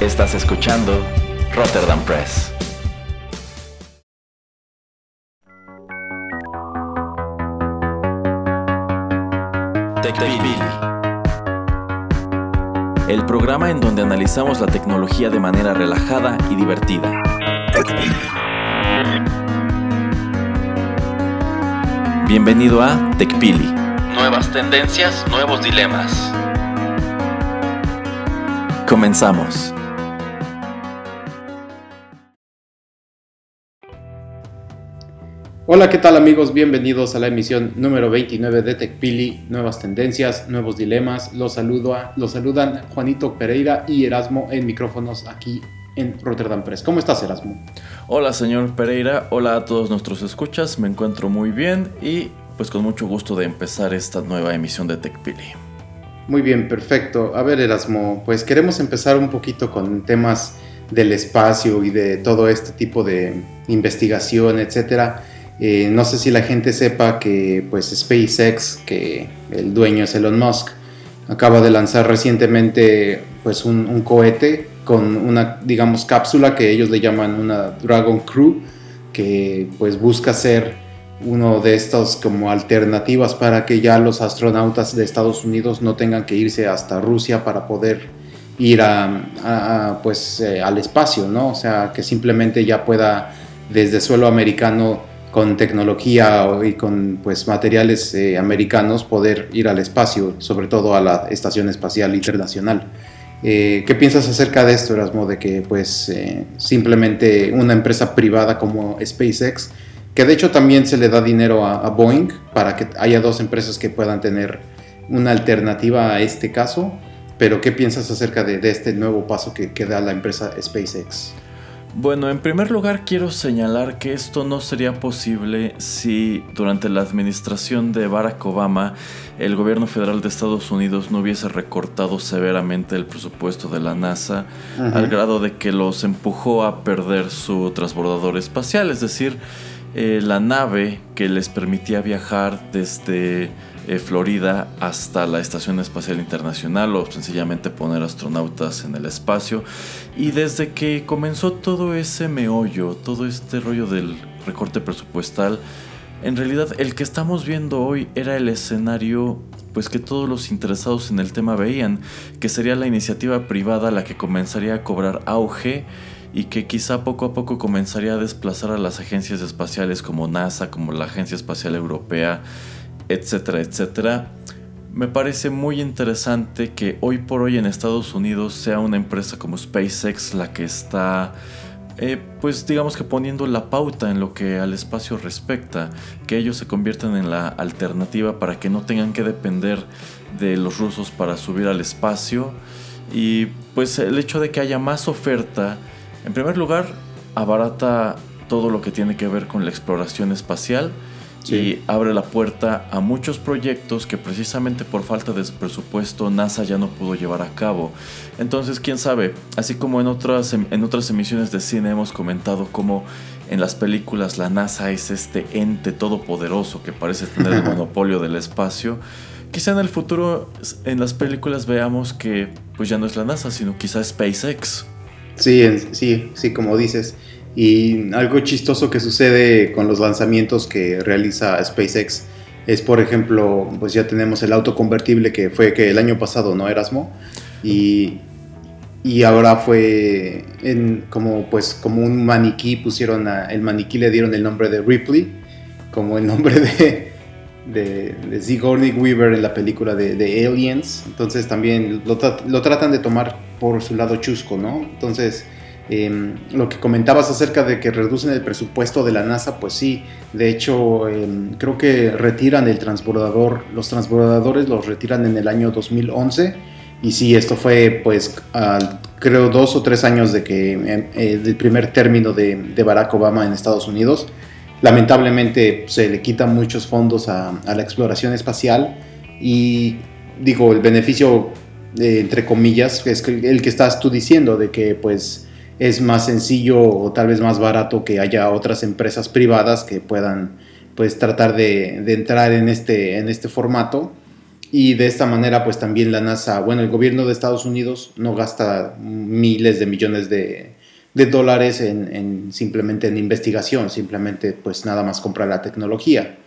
Estás escuchando Rotterdam Press. TechPili. El programa en donde analizamos la tecnología de manera relajada y divertida. Bienvenido a TechPili. Nuevas tendencias, nuevos dilemas. Comenzamos. Hola, ¿qué tal amigos? Bienvenidos a la emisión número 29 de TechPili, nuevas tendencias, nuevos dilemas. Los, saludo a, los saludan Juanito Pereira y Erasmo en micrófonos aquí en Rotterdam Press. ¿Cómo estás, Erasmo? Hola, señor Pereira. Hola a todos nuestros escuchas. Me encuentro muy bien y pues con mucho gusto de empezar esta nueva emisión de TechPili. Muy bien, perfecto. A ver, Erasmo, pues queremos empezar un poquito con temas del espacio y de todo este tipo de investigación, etcétera. Eh, no sé si la gente sepa que pues SpaceX, que el dueño es Elon Musk, acaba de lanzar recientemente pues un, cohete con una digamos cápsula que ellos le llaman una Dragon Crew que pues busca ser uno de estos como alternativas para que ya los astronautas de Estados Unidos no tengan que irse hasta Rusia para poder ir a, pues eh, al espacio, ¿no? O sea, que simplemente ya pueda desde suelo americano con tecnología y con pues, materiales eh, americanos poder ir al espacio, sobre todo a la Estación Espacial Internacional. Eh, ¿Qué piensas acerca de esto, Erasmo? De que pues eh, simplemente una empresa privada como SpaceX, que de hecho también se le da dinero a, Boeing para que haya dos empresas que puedan tener una alternativa a este caso, pero ¿qué piensas acerca de, de este nuevo paso que, que da la empresa SpaceX? Bueno, en primer lugar quiero señalar que esto no sería posible si durante la administración de Barack Obama el gobierno federal de Estados Unidos no hubiese recortado severamente el presupuesto de la NASA al grado de que los empujó a perder su transbordador espacial, es decir, eh, la nave que les permitía viajar desde eh, Florida hasta la Estación Espacial Internacional o sencillamente poner astronautas en el espacio. Y desde que comenzó todo ese meollo, todo este rollo del recorte presupuestal, en realidad el que estamos viendo hoy era el escenario pues que todos los interesados en el tema veían, que sería la iniciativa privada la que comenzaría a cobrar auge y que quizá poco a poco comenzaría a desplazar a las agencias espaciales como NASA, como la Agencia Espacial Europea, etcétera, etcétera. Me parece muy interesante que hoy por hoy en Estados Unidos sea una empresa como SpaceX la que está, eh, pues digamos que poniendo la pauta en lo que al espacio respecta, que ellos se conviertan en la alternativa para que no tengan que depender de los rusos para subir al espacio y pues el hecho de que haya más oferta, en primer lugar, abarata todo lo que tiene que ver con la exploración espacial, y abre la puerta a muchos proyectos que precisamente por falta de presupuesto NASA ya no pudo llevar a cabo. Entonces, quién sabe, así como en otras, en otras emisiones de cine hemos comentado cómo en las películas la NASA es este ente todopoderoso que parece tener el monopolio del espacio. Quizá en el futuro en las películas veamos que pues ya no es la NASA, sino quizá SpaceX. Sí, sí, sí, como dices. Y algo chistoso que sucede con los lanzamientos que realiza SpaceX es, por ejemplo, pues ya tenemos el auto convertible que fue que el año pasado, ¿no, Erasmo? Y, y ahora fue en, como, pues, como un maniquí, pusieron a, el maniquí le dieron el nombre de Ripley, como el nombre de, de, de Sigourney Weaver en la película de, de Aliens. Entonces también lo, lo tratan de tomar por su lado chusco, ¿no? Entonces Em, lo que comentabas acerca de que reducen el presupuesto de la NASA, pues sí, de hecho em, creo que retiran el transbordador, los transbordadores los retiran en el año 2011 y sí, esto fue pues creo dos o tres años de que em, eh, del primer término de, Barack Obama en Estados Unidos. Lamentablemente se le quitan muchos fondos a, la exploración espacial y digo, el beneficio entre comillas es el que estás tú diciendo de que pues es más sencillo o tal vez más barato que haya otras empresas privadas que puedan pues tratar de, entrar en este, en este formato y de esta manera pues también la NASA, bueno, el gobierno de Estados Unidos no gasta miles de millones de, dólares en, simplemente en investigación, simplemente pues nada más comprar la tecnología.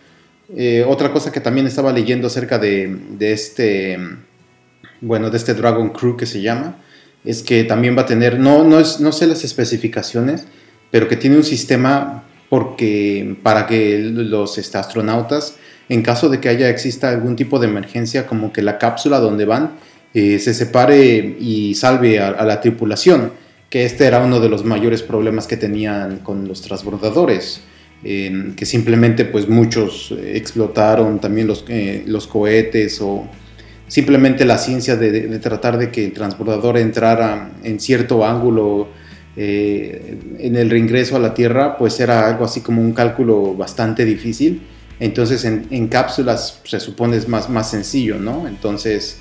Eh, otra cosa que también estaba leyendo acerca de, este, bueno, de este Dragon Crew que se llama, es que también va a tener, no, no, es, no sé las especificaciones, pero que tiene un sistema porque, para que los astronautas en caso de que haya exista algún tipo de emergencia, como que la cápsula donde van eh, se separe y salve a, la tripulación, que este era uno de los mayores problemas que tenían con los transbordadores. que simplemente pues muchos explotaron también los, eh, los cohetes o simplemente la ciencia de, tratar de que el transbordador entrara en cierto ángulo eh, en el reingreso a la Tierra pues era algo así como un cálculo bastante difícil entonces en, cápsulas se supone es más, más sencillo, ¿no? Entonces,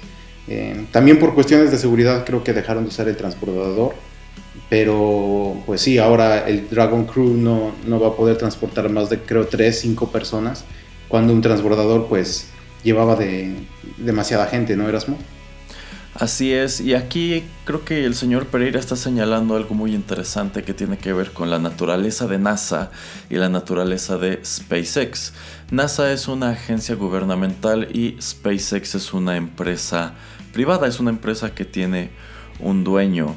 eh, también por cuestiones de seguridad creo que dejaron de usar el transbordador. Pero pues sí, ahora el Dragon Crew no, no va a poder transportar más de creo 3, 5 personas. Cuando un transbordador pues llevaba de demasiada gente, ¿no, Erasmo? Así es, y aquí creo que el señor Pereira está señalando algo muy interesante que tiene que ver con la naturaleza de NASA y la naturaleza de SpaceX. NASA es una agencia gubernamental y SpaceX es una empresa privada, es una empresa que tiene un dueño.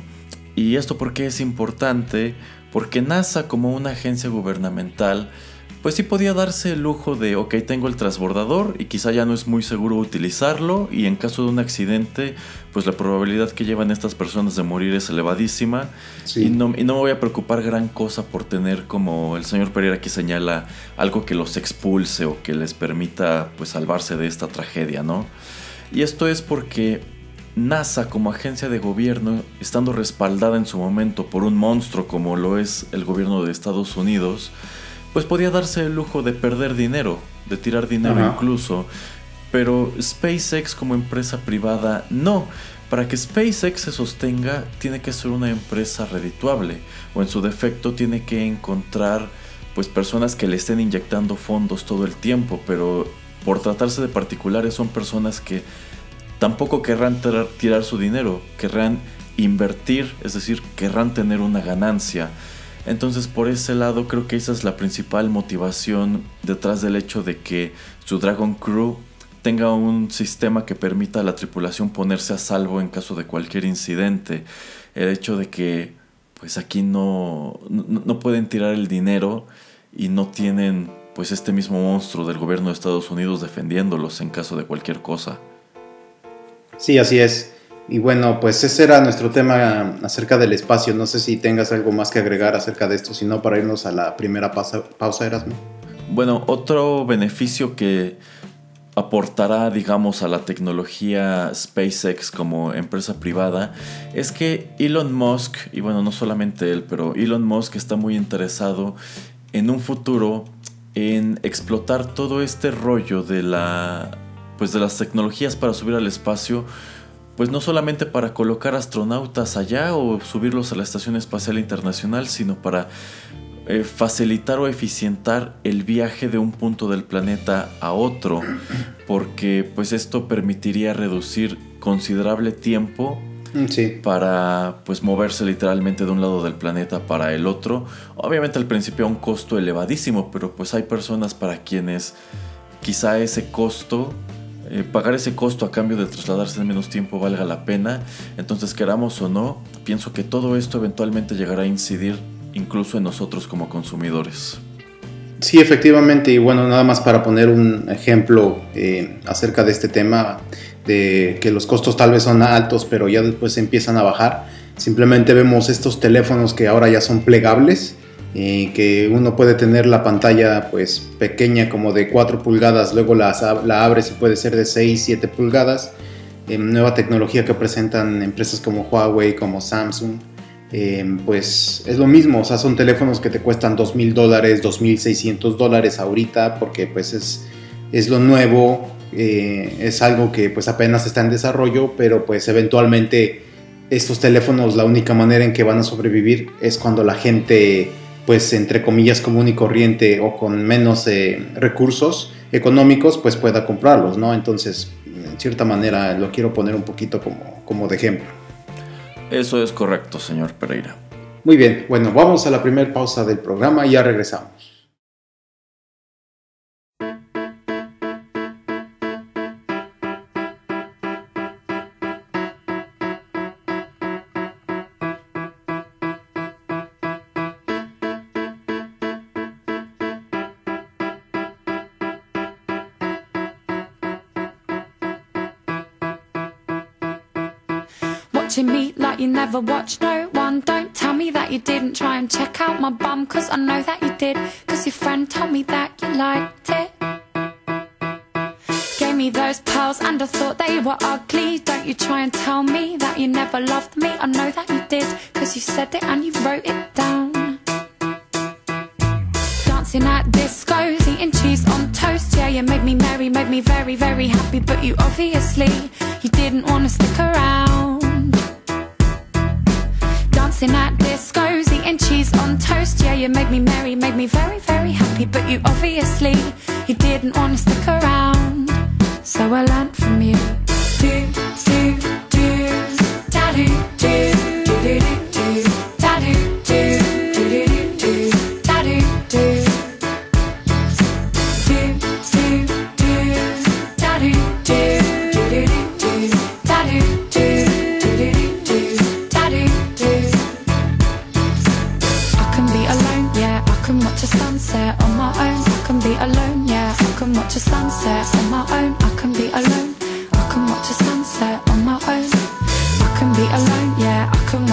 ¿Y esto por qué es importante? Porque NASA como una agencia gubernamental pues sí podía darse el lujo de, ok, tengo el transbordador y quizá ya no es muy seguro utilizarlo y en caso de un accidente, pues la probabilidad que llevan estas personas de morir es elevadísima y, no, y no me voy a preocupar gran cosa por tener, como el señor Pereira aquí señala, algo que los expulse o que les permita pues salvarse de esta tragedia, ¿no? Y esto es porque NASA como agencia de gobierno, estando respaldada en su momento por un monstruo como lo es el gobierno de Estados Unidos, pues podía darse el lujo de perder dinero, de tirar dinero incluso. Pero SpaceX como empresa privada no. Para que SpaceX se sostenga tiene que ser una empresa redituable o en su defecto tiene que encontrar pues personas que le estén inyectando fondos todo el tiempo, pero por tratarse de particulares son personas que tampoco querrán tirar su dinero, querrán invertir, es decir, querrán tener una ganancia. Entonces por ese lado creo que esa es la principal motivación detrás del hecho de que su Dragon Crew tenga un sistema que permita a la tripulación ponerse a salvo en caso de cualquier incidente. El hecho de que pues aquí no, no, pueden tirar el dinero y no tienen pues este mismo monstruo del gobierno de Estados Unidos defendiéndolos en caso de cualquier cosa. Sí, así es. Y bueno, pues ese era nuestro tema acerca del espacio. No sé si tengas algo más que agregar acerca de esto, sino para irnos a la primera pausa, pausa Erasmo. Bueno, otro beneficio que aportará, digamos, a la tecnología SpaceX como empresa privada es que Elon Musk, y bueno, no solamente él, pero Elon Musk está muy interesado en un futuro en explotar todo este rollo de la pues de las tecnologías para subir al espacio pues no solamente para colocar astronautas allá o subirlos a la Estación Espacial Internacional, sino para eh, facilitar o eficientar el viaje de un punto del planeta a otro, porque pues esto permitiría reducir considerable tiempo mm, para pues moverse literalmente de un lado del planeta para el otro. Obviamente al principio a un costo elevadísimo, pero pues hay personas para quienes quizá ese costo eh, pagar ese costo a cambio de trasladarse en menos tiempo valga la pena. Entonces, queramos o no, pienso que todo esto eventualmente llegará a incidir incluso en nosotros como consumidores. Sí, efectivamente, y bueno, nada más para poner un ejemplo eh, acerca de este tema, de que los costos tal vez son altos, pero ya después empiezan a bajar. Simplemente vemos estos teléfonos que ahora ya son plegables, que uno puede tener la pantalla pues pequeña como de 4 pulgadas, luego la, abres y puede ser de 6, 7 pulgadas. Eh, nueva tecnología que presentan empresas como Huawei, como Samsung. Eh, pues es lo mismo, o sea, son teléfonos que te cuestan 2.000 dólares, 2.600 dólares ahorita porque pues es, es lo nuevo, eh, es algo que pues apenas está en desarrollo, pero pues eventualmente estos teléfonos la única manera en que van a sobrevivir es cuando la gente pues entre comillas común y corriente o con menos eh, recursos económicos, pues pueda comprarlos, ¿no? Entonces, en cierta manera lo quiero poner un poquito como, como de ejemplo. Eso es correcto, señor Pereira. Muy bien, bueno, vamos a la primera pausa del programa y ya regresamos. Never watched no one. Don't tell me that you didn't try and check out my bum, cause I know that you did. Cause your friend told me that you liked it. Gave me those pearls and I thought they were ugly. Don't you try and tell me that you never loved me. I know that you did, cause you said it and you wrote it down. Dancing at discos, eating cheese on toast. Yeah, you made me merry, made me very, very happy. But you obviously, you didn't wanna stick around dancing at discos, eating cheese on toast. Yeah, you made me merry, made me very, very happy. But you obviously, you didn't want to stick around. So I learned from you.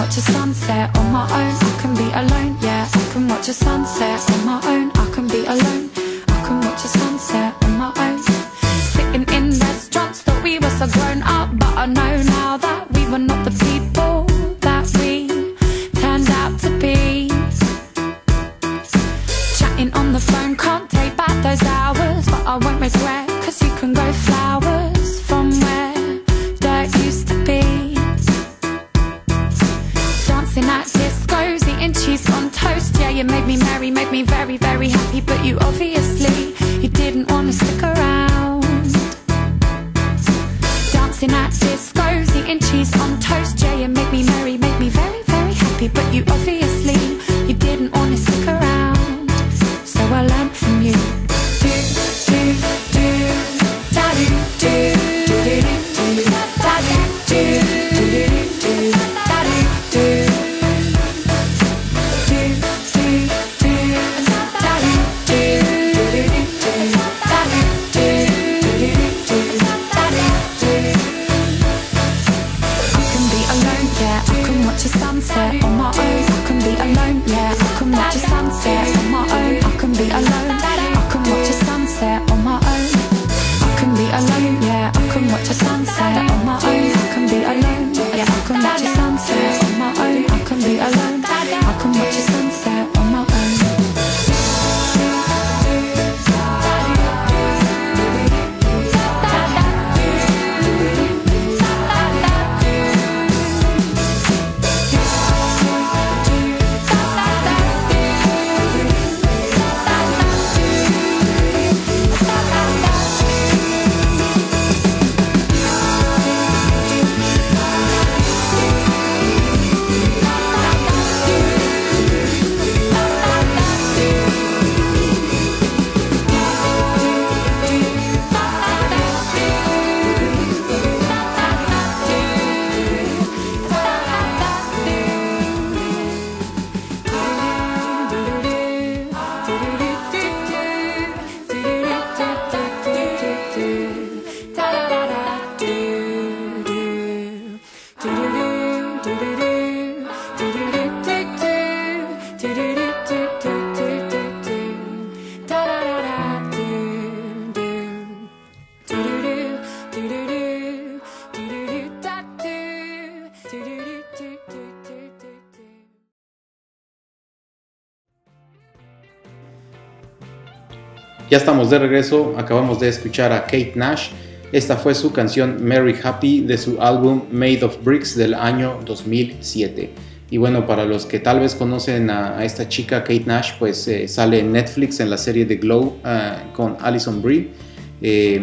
Watch a sunset on my own. I can be alone, yeah. I can watch a sunset on my own. I can be alone. I can watch a sunset on my own. Sitting in restaurants, thought we were so grown up, but I know now that we were not the people that we turned out to be. Chatting on the phone, can't take back those hours, but I won't regret, cause you can grow you made me merry, make me very, very happy, but you obviously Ya estamos de regreso, acabamos de escuchar a Kate Nash. Esta fue su canción Merry Happy de su álbum Made of Bricks del año 2007. Y bueno, para los que tal vez conocen a, esta chica, Kate Nash, pues eh, sale en Netflix en la serie The Glow eh, con Alison Brie. Eh,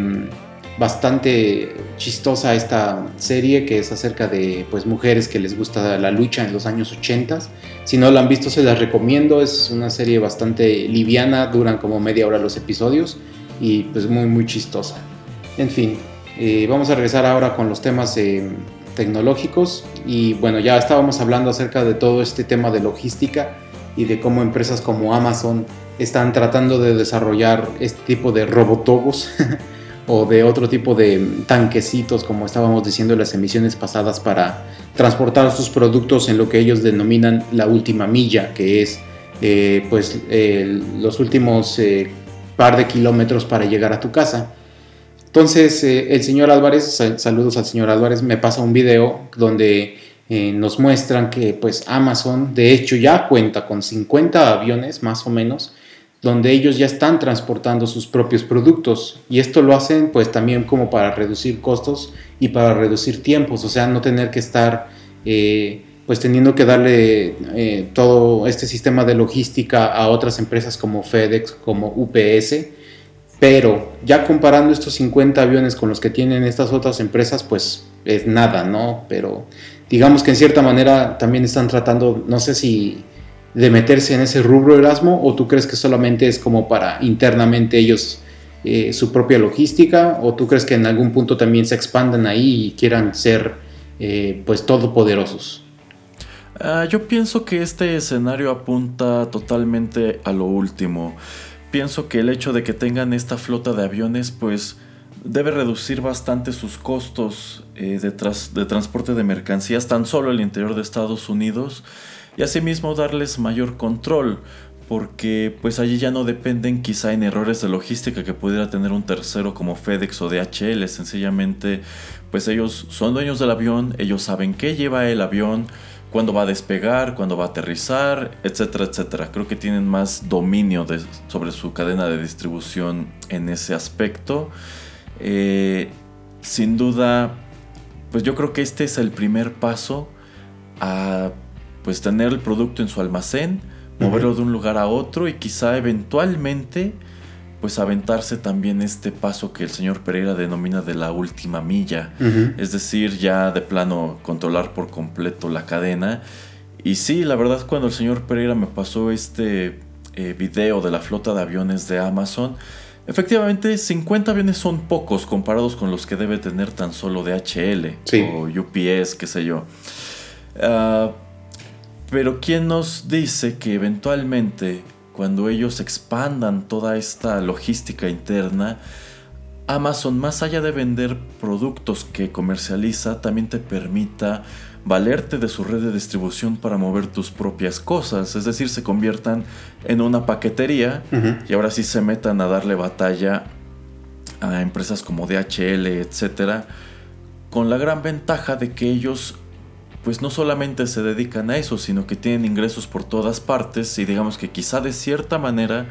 bastante chistosa esta serie que es acerca de pues mujeres que les gusta la lucha en los años 80. Si no la han visto se las recomiendo, es una serie bastante liviana, duran como media hora los episodios y pues muy muy chistosa. En fin, eh, vamos a regresar ahora con los temas eh, tecnológicos. Y bueno, ya estábamos hablando acerca de todo este tema de logística y de cómo empresas como Amazon están tratando de desarrollar este tipo de robotogos o de otro tipo de tanquecitos, como estábamos diciendo en las emisiones pasadas, para transportar sus productos en lo que ellos denominan la última milla, que es eh, pues los últimos eh, par de kilómetros para llegar a tu casa. Entonces eh, el señor Álvarez, saludos al señor Álvarez, me pasa un video donde nos muestran que pues Amazon de hecho ya cuenta con 50 aviones más o menos donde ellos ya están transportando sus propios productos y esto lo hacen pues también como para reducir costos y para reducir tiempos, o sea, no tener que estar eh, pues teniendo que darle eh, todo este sistema de logística a otras empresas como FedEx, como UPS, pero ya comparando estos 50 aviones con los que tienen estas otras empresas, pues es nada, ¿no? Pero digamos que en cierta manera también están tratando, no sé si de meterse en ese rubro Erasmo o tú crees que solamente es como para internamente ellos eh, su propia logística o tú crees que en algún punto también se expandan ahí y quieran ser eh, pues todopoderosos? Ah, yo pienso que este escenario apunta totalmente a lo último. Pienso que el hecho de que tengan esta flota de aviones pues debe reducir bastante sus costos eh, de, de transporte de mercancías tan solo el interior de Estados Unidos y asimismo darles mayor control porque pues allí ya no dependen quizá en errores de logística que pudiera tener un tercero como FedEx o DHL, sencillamente pues ellos son dueños del avión, ellos saben qué lleva el avión, cuándo va a despegar, cuándo va a aterrizar, etcétera, etcétera. Creo que tienen más dominio sobre su cadena de distribución en ese aspecto. Eh, sin duda, pues yo creo que este es el primer paso a pues tener el producto en su almacén, moverlo de un lugar a otro y quizá eventualmente pues aventarse también este paso que el señor Pereira denomina de la última milla, es decir, ya de plano controlar por completo la cadena. Y sí, la verdad cuando el señor Pereira me pasó este eh, video de la flota de aviones de Amazon, efectivamente 50 aviones son pocos comparados con los que debe tener tan solo DHL o UPS, qué sé yo. Uh, pero ¿quién nos dice que eventualmente, cuando ellos expandan toda esta logística interna, Amazon, más allá de vender productos que comercializa, también te permita valerte de su red de distribución para mover tus propias cosas, es decir, se conviertan en una paquetería y ahora sí se metan a darle batalla a empresas como DHL, etcétera, con la gran ventaja de que ellos pues no solamente se dedican a eso, sino que tienen ingresos por todas partes y digamos que quizá de cierta manera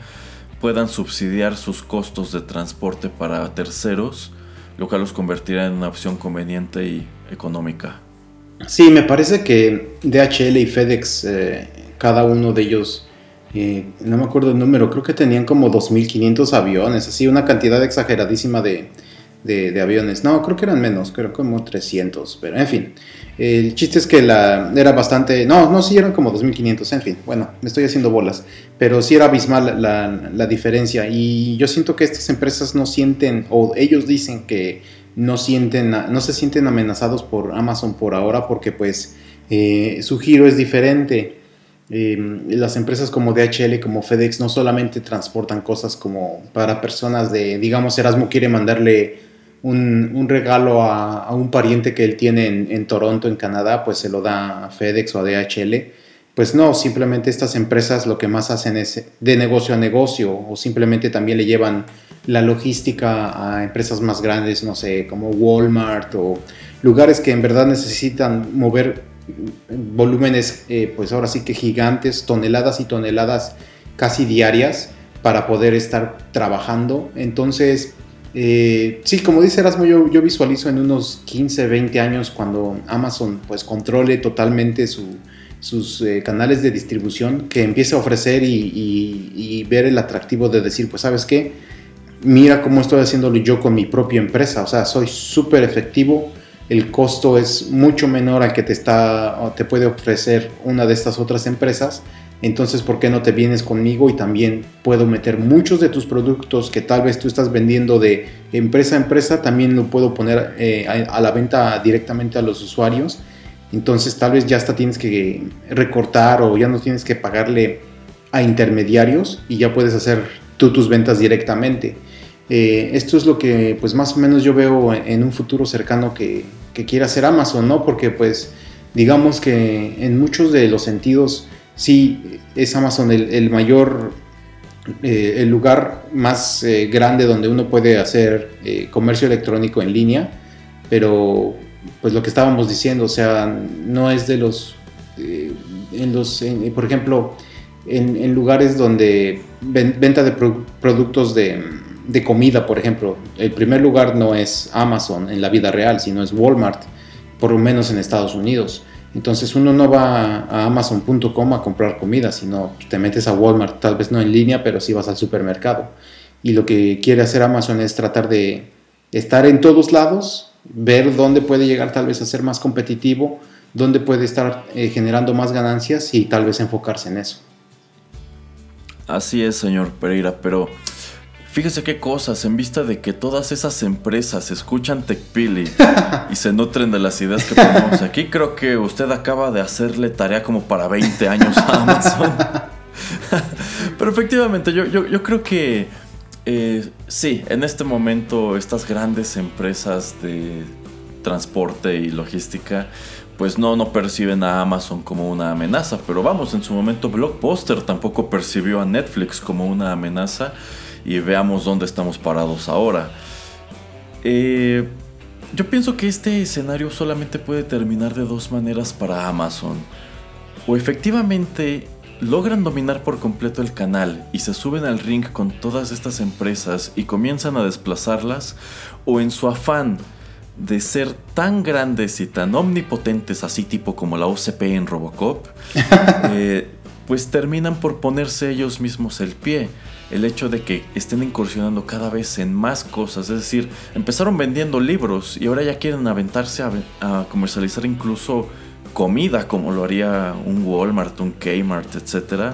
puedan subsidiar sus costos de transporte para terceros, lo cual los convertirá en una opción conveniente y económica. Sí, me parece que DHL y FedEx, eh, cada uno de ellos, eh, no me acuerdo el número, creo que tenían como 2.500 aviones, así una cantidad exageradísima de, de, aviones. No, creo que eran menos, creo como 300, pero en fin. El chiste es que la, era bastante... No, no, sí eran como 2.500, en fin. Bueno, me estoy haciendo bolas. Pero sí era abismal la, la, diferencia. Y yo siento que estas empresas no sienten, o ellos dicen que no, sienten, no se sienten amenazados por Amazon por ahora porque pues eh, su giro es diferente. Em, las empresas como DHL, como FedEx, no solamente transportan cosas como para personas de, digamos, Erasmo quiere mandarle un, regalo a, un pariente que él tiene en, Toronto, en Canadá, pues se lo da a FedEx o a DHL. Pues no, simplemente estas empresas lo que más hacen es de negocio a negocio o simplemente también le llevan la logística a empresas más grandes, no sé, como Walmart o lugares que en verdad necesitan mover volúmenes, eh, pues ahora sí que gigantes, toneladas y toneladas casi diarias para poder estar trabajando. Entonces, eh, sí, como dice Erasmo, yo, visualizo en unos 15, 20 años cuando Amazon pues controle totalmente sus eh, canales de distribución, que empiece a ofrecer y, ver el atractivo de decir, pues sabes qué, mira cómo estoy haciéndolo yo con mi propia empresa, o sea, soy súper efectivo, el costo es mucho menor al que te, está, te puede ofrecer una de estas otras empresas, entonces ¿por qué no te vienes conmigo y también puedo meter muchos de tus productos que tal vez tú estás vendiendo de empresa a empresa, también lo puedo poner eh, a, la venta directamente a los usuarios, entonces tal vez ya hasta tienes que recortar o ya no tienes que pagarle a intermediarios y ya puedes hacer tú tus ventas directamente. Eh, esto es lo que pues más o menos yo veo en un futuro cercano que, que quiera hacer Amazon, ¿no? Porque pues digamos que en muchos de los sentidos sí es Amazon el, mayor, eh, el lugar más eh, grande donde uno puede hacer comercio electrónico en línea, pero pues lo que estábamos diciendo, o sea, no es de los, en los, por ejemplo, en, lugares donde venta de productos de de comida, por ejemplo, el primer lugar no es Amazon en la vida real, sino es Walmart, por lo menos en Estados Unidos. Entonces uno no va a amazon.com a comprar comida, sino te metes a Walmart, tal vez no en línea, pero sí vas al supermercado. Y lo que quiere hacer Amazon es tratar de estar en todos lados, ver dónde puede llegar tal vez a ser más competitivo, dónde puede estar eh, generando más ganancias y tal vez enfocarse en eso. Así es, señor Pereira, pero Fíjese qué cosas, en vista de que todas esas empresas escuchan TechPili y se nutren de las ideas que ponemos aquí, creo que usted acaba de hacerle tarea como para 20 años a Amazon. Pero efectivamente, yo, yo, creo que eh, sí, en este momento estas grandes empresas de transporte y logística pues no, no perciben a Amazon como una amenaza. Pero vamos, en su momento Blockbuster tampoco percibió a Netflix como una amenaza y veamos dónde estamos parados ahora. Eh, yo pienso que este escenario solamente puede terminar de dos maneras para Amazon. O efectivamente logran dominar por completo el canal y se suben al ring con todas estas empresas y comienzan a desplazarlas, o en su afán de ser tan grandes y tan omnipotentes, así tipo como la OCP en Robocop, eh, pues terminan por ponerse ellos mismos el pie el hecho de que estén incursionando cada vez en más cosas. Es decir, empezaron vendiendo libros y ahora ya quieren aventarse a, comercializar incluso comida como lo haría un Walmart, un Kmart, etc.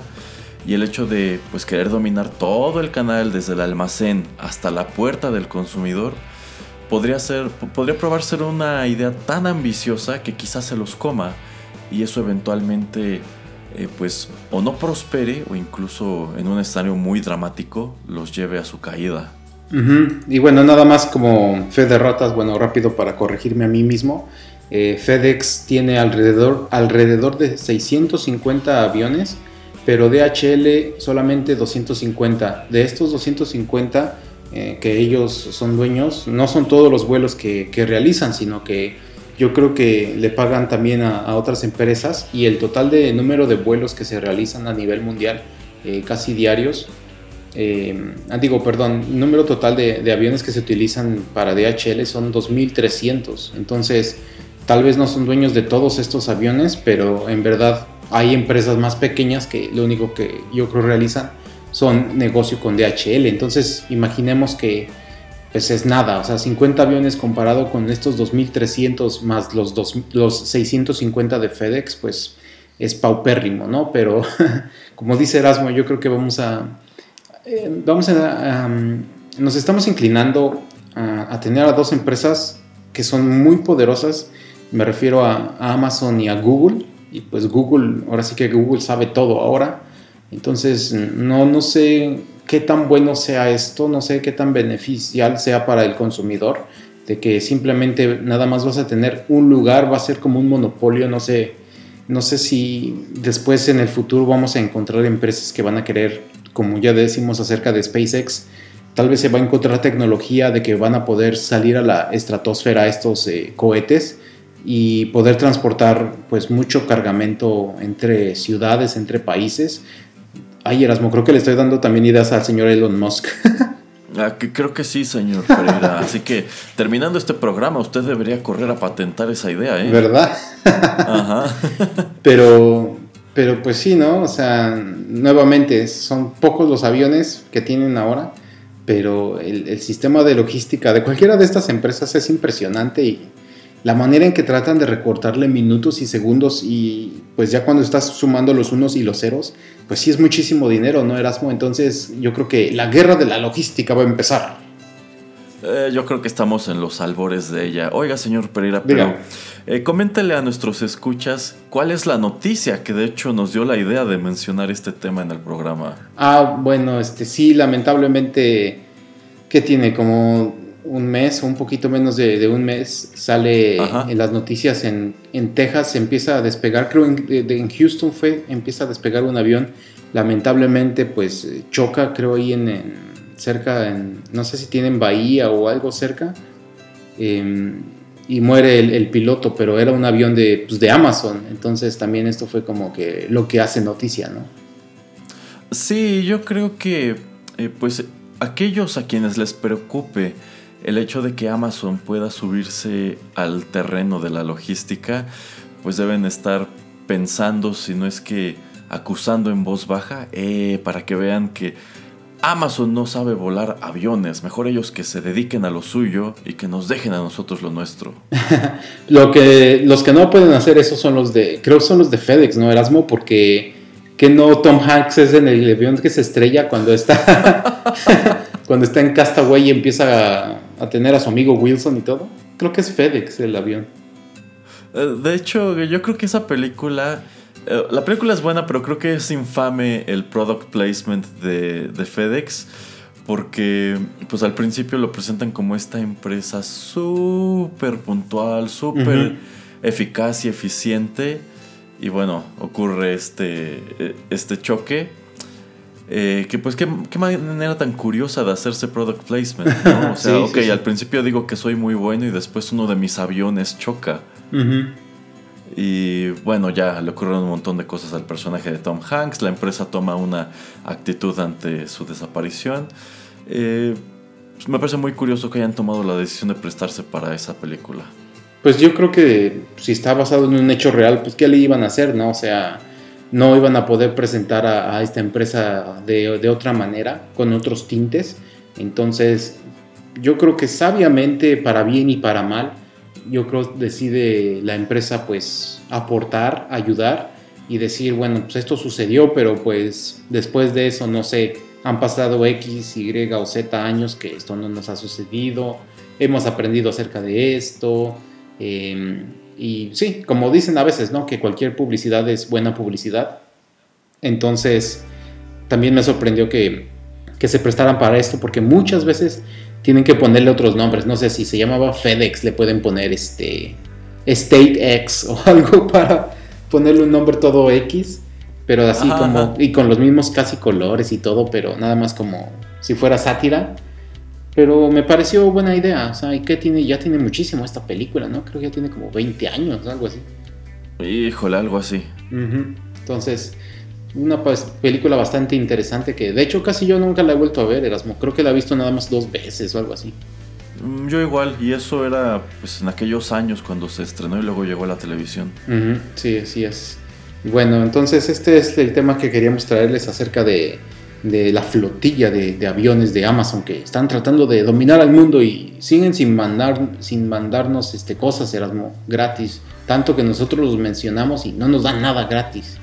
Y el hecho de pues querer dominar todo el canal desde el almacén hasta la puerta del consumidor podría ser podría probar ser una idea tan ambiciosa que quizás se los coma y eso eventualmente eh, pues o no prospere o incluso en un escenario muy dramático los lleve a su caída. Y bueno, nada más como fe de ratas, bueno, rápido para corregirme a mí mismo. Eh, FedEx tiene alrededor, alrededor de 650 aviones, pero DHL solamente 250. De estos 250 eh, que ellos son dueños, no son todos los vuelos que, que realizan, sino que yo creo que le pagan también a, otras empresas y el total de número de vuelos que se realizan a nivel mundial, eh, casi diarios, eh, ah, digo, perdón, número total de, aviones que se utilizan para DHL son 2.300. Entonces, tal vez no son dueños de todos estos aviones, pero en verdad hay empresas más pequeñas que lo único que yo creo realizan son negocio con DHL. Entonces, imaginemos que pues es nada, o sea, 50 aviones comparado con estos 2.300 más los, los 650 de FedEx, pues es paupérrimo, ¿no? Pero como dice Erasmo, yo creo que vamos a, eh, vamos a, nos estamos inclinando a, tener a dos empresas que son muy poderosas, me refiero a, a Amazon y a Google, y pues Google, ahora sí que Google sabe todo ahora, entonces no, no sé qué tan bueno sea esto, no sé qué tan beneficial sea para el consumidor, de que simplemente nada más vas a tener un lugar, va a ser como un monopolio, no sé, no sé si después en el futuro vamos a encontrar empresas que van a querer, como ya decimos acerca de SpaceX, tal vez se va a encontrar tecnología de que van a poder salir a la estratosfera estos eh, cohetes y poder transportar pues mucho cargamento entre ciudades, entre países Ay, Erasmo, creo que le estoy dando también ideas al señor Elon Musk. Ah, creo que sí, señor Pereira. Así que terminando este programa, usted debería correr a patentar esa idea, ¿eh? ¿Verdad? Ajá. pero, pero pues sí, ¿no? O sea, nuevamente, son pocos los aviones que tienen ahora. pero el, el, sistema de logística de cualquiera de estas empresas es impresionante y la manera en que tratan de recortarle minutos y segundos y pues ya cuando estás sumando los unos y los ceros, pues sí es muchísimo dinero, ¿no, Erasmo? Entonces yo creo que la guerra de la logística va a empezar. Eh, yo creo que estamos en los albores de ella. Oiga, señor Pereira, pero eh, coméntele a nuestros escuchas cuál es la noticia que de hecho nos dio la idea de mencionar este tema en el programa. Ah, bueno, este sí, lamentablemente, ¿qué tiene? Como un mes o un poquito menos de, un mes sale en las noticias en, en, Texas, se empieza a despegar, creo en, en Houston fue, empieza a despegar un avión, lamentablemente pues choca, creo ahí en cerca, en, no sé si tienen Bahía o algo cerca, em, y muere el, piloto, pero era un avión de, pues, de Amazon, entonces también esto fue como que lo que hace noticia, ¿no? Sí, yo creo que eh, pues aquellos a quienes les preocupe el hecho de que Amazon pueda subirse al terreno de la logística, pues deben estar pensando, si no es que acusando en voz baja, eh, para que vean que Amazon no sabe volar aviones, mejor ellos que se dediquen a lo suyo y que nos dejen a nosotros lo nuestro. lo que, los que no pueden hacer eso son los de, creo que son los de FedEx, ¿no, Erasmo? Porque que no Tom Hanks es en el avión que se estrella cuando está, cuando está en Castaway y empieza a, a tener a su amigo Wilson y todo. Creo que es FedEx el avión. Eh, de hecho, yo creo que esa película eh, la película es buena, pero creo que es infame el product placement de, FedEx. Porque pues al principio lo presentan como esta empresa súper puntual, súper eficaz y eficiente. Y bueno, ocurre este, eh, este choque. Eh, que pues qué, manera tan curiosa de hacerse product placement, O sea, ok, al principio digo que soy muy bueno y después uno de mis aviones choca. Y bueno, ya le ocurrieron un montón de cosas al personaje de Tom Hanks. La empresa toma una actitud ante su desaparición. Eh, pues me parece muy curioso que hayan tomado la decisión de prestarse para esa película. Pues yo creo que si está basado en un hecho real, pues ¿qué le iban a hacer? ¿No? O sea, no iban a poder presentar a, esta empresa de, otra manera, con otros tintes. Entonces, yo creo que sabiamente, para bien y para mal, yo creo decide la empresa pues aportar, ayudar y decir, bueno, pues esto sucedió, pero pues después de eso, no sé, han pasado X, Y o Z años que esto no nos ha sucedido, hemos aprendido acerca de esto. Em, y sí, como dicen a veces, ¿no? Que cualquier publicidad es buena publicidad. Entonces, también me sorprendió que, que se prestaran para esto, porque muchas veces tienen que ponerle otros nombres. No sé si se llamaba FedEx, le pueden poner este StateX o algo para ponerle un nombre todo X, pero así como y con los mismos casi colores y todo, pero nada más como si fuera sátira. Pero me pareció buena idea, o sea, y que tiene ya tiene muchísimo esta película, ¿no? Creo que ya tiene como 20 años, algo así. Híjole, algo así. Entonces, una pues, película bastante interesante que de hecho casi yo nunca la he vuelto a ver, Erasmo. Creo que la he visto nada más dos veces o algo así. Mm, yo igual, y eso era pues en aquellos años cuando se estrenó y luego llegó a la televisión. Sí, así es. Bueno, entonces este es el tema que queríamos traerles acerca de, de la flotilla de, de, aviones de Amazon que están tratando de dominar al mundo y siguen sin, mandar, sin mandarnos este, cosas, Erasmo, gratis. Tanto que nosotros los mencionamos y no nos dan nada gratis.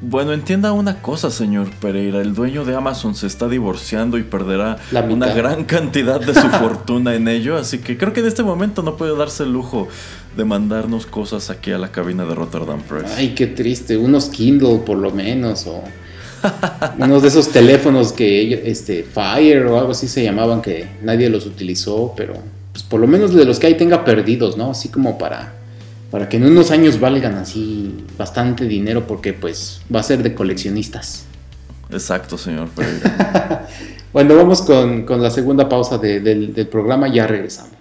Bueno, entienda una cosa, señor Pereira. El dueño de Amazon se está divorciando y perderá una gran cantidad de su fortuna en ello. Así que creo que en este momento no puede darse el lujo de mandarnos cosas aquí a la cabina de Rotterdam Press. Ay, qué triste. Unos Kindle por lo menos. O unos de esos teléfonos que este Fire o algo así se llamaban que nadie los utilizó. Pero pues por lo menos de los que hay tenga perdidos, ¿no? Así como para para que en unos años valgan así bastante dinero porque pues va a ser de coleccionistas. Exacto, señor. bueno, vamos con, la segunda pausa del, del programa, ya regresamos.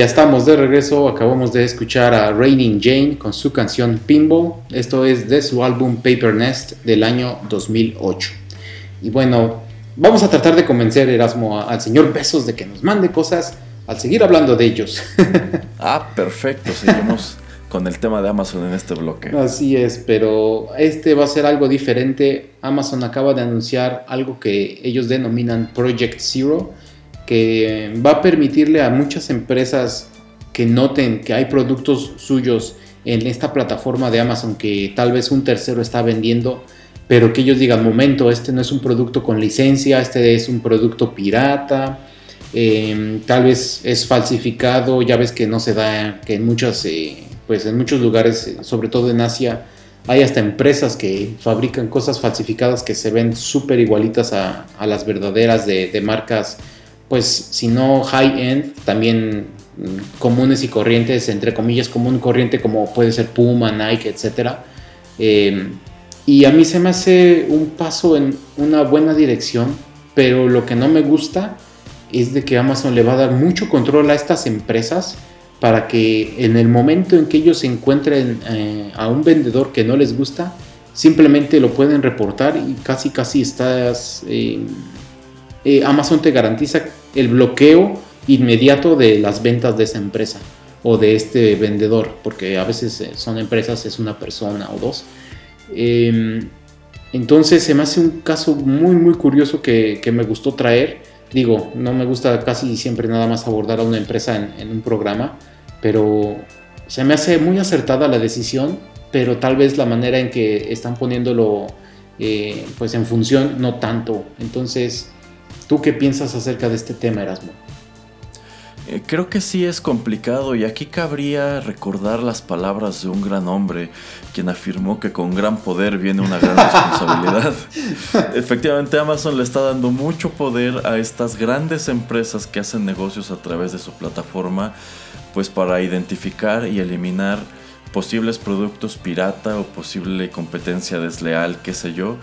Ya estamos de regreso, acabamos de escuchar a Raining Jane con su canción Pinball. Esto es de su álbum Paper Nest del año 2008. Y bueno, vamos a tratar de convencer Erasmo al señor Besos de que nos mande cosas al seguir hablando de ellos. ah, perfecto, seguimos con el tema de Amazon en este bloque. Así es, pero este va a ser algo diferente. Amazon acaba de anunciar algo que ellos denominan Project Zero que va a permitirle a muchas empresas que noten que hay productos suyos en esta plataforma de Amazon que tal vez un tercero está vendiendo, pero que ellos digan, momento, este no es un producto con licencia, este es un producto pirata, em, tal vez es falsificado, ya ves que no se da, que en muchas, eh, pues en muchos lugares, sobre todo en Asia, hay hasta empresas que fabrican cosas falsificadas que se ven súper igualitas a, las verdaderas de, de marcas pues si no high-end, también comunes y corrientes, entre comillas, común corriente como puede ser Puma, Nike, etc. Em, y a mí se me hace un paso en una buena dirección, pero lo que no me gusta es de que Amazon le va a dar mucho control a estas empresas para que en el momento en que ellos encuentren eh, a un vendedor que no les gusta, simplemente lo pueden reportar y casi casi estás... Em, eh, Amazon te garantiza el bloqueo inmediato de las ventas de esa empresa o de este vendedor, porque a veces eh, son empresas, es una persona o dos. Em, entonces se me hace un caso muy muy curioso que, me gustó traer. Digo, no me gusta casi siempre nada más abordar a una empresa en, un programa, pero se me hace muy acertada la decisión, pero tal vez la manera en que están poniéndolo eh, pues en función no tanto. Entonces ¿Tú qué piensas acerca de este tema, Erasmo? Eh, creo que sí es complicado y aquí cabría recordar las palabras de un gran hombre, quien afirmó que con gran poder viene una gran responsabilidad. Efectivamente, Amazon le está dando mucho poder a estas grandes empresas que hacen negocios a través de su plataforma, pues para identificar y eliminar posibles productos pirata o posible competencia desleal, qué sé yo,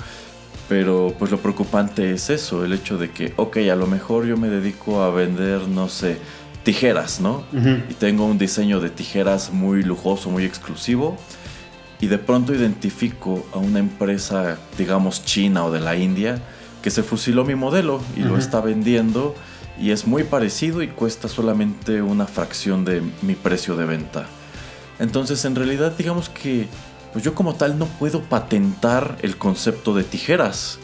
pero pues lo preocupante es eso, el hecho de que, ok, a lo mejor yo me dedico a vender, no sé, tijeras, ¿no? Y tengo un diseño de tijeras muy lujoso, muy exclusivo. Y de pronto identifico a una empresa, digamos, china o de la India, que se fusiló mi modelo y lo está vendiendo y es muy parecido y cuesta solamente una fracción de mi precio de venta. Entonces, en realidad, digamos que pues yo como tal no puedo patentar el concepto de tijeras.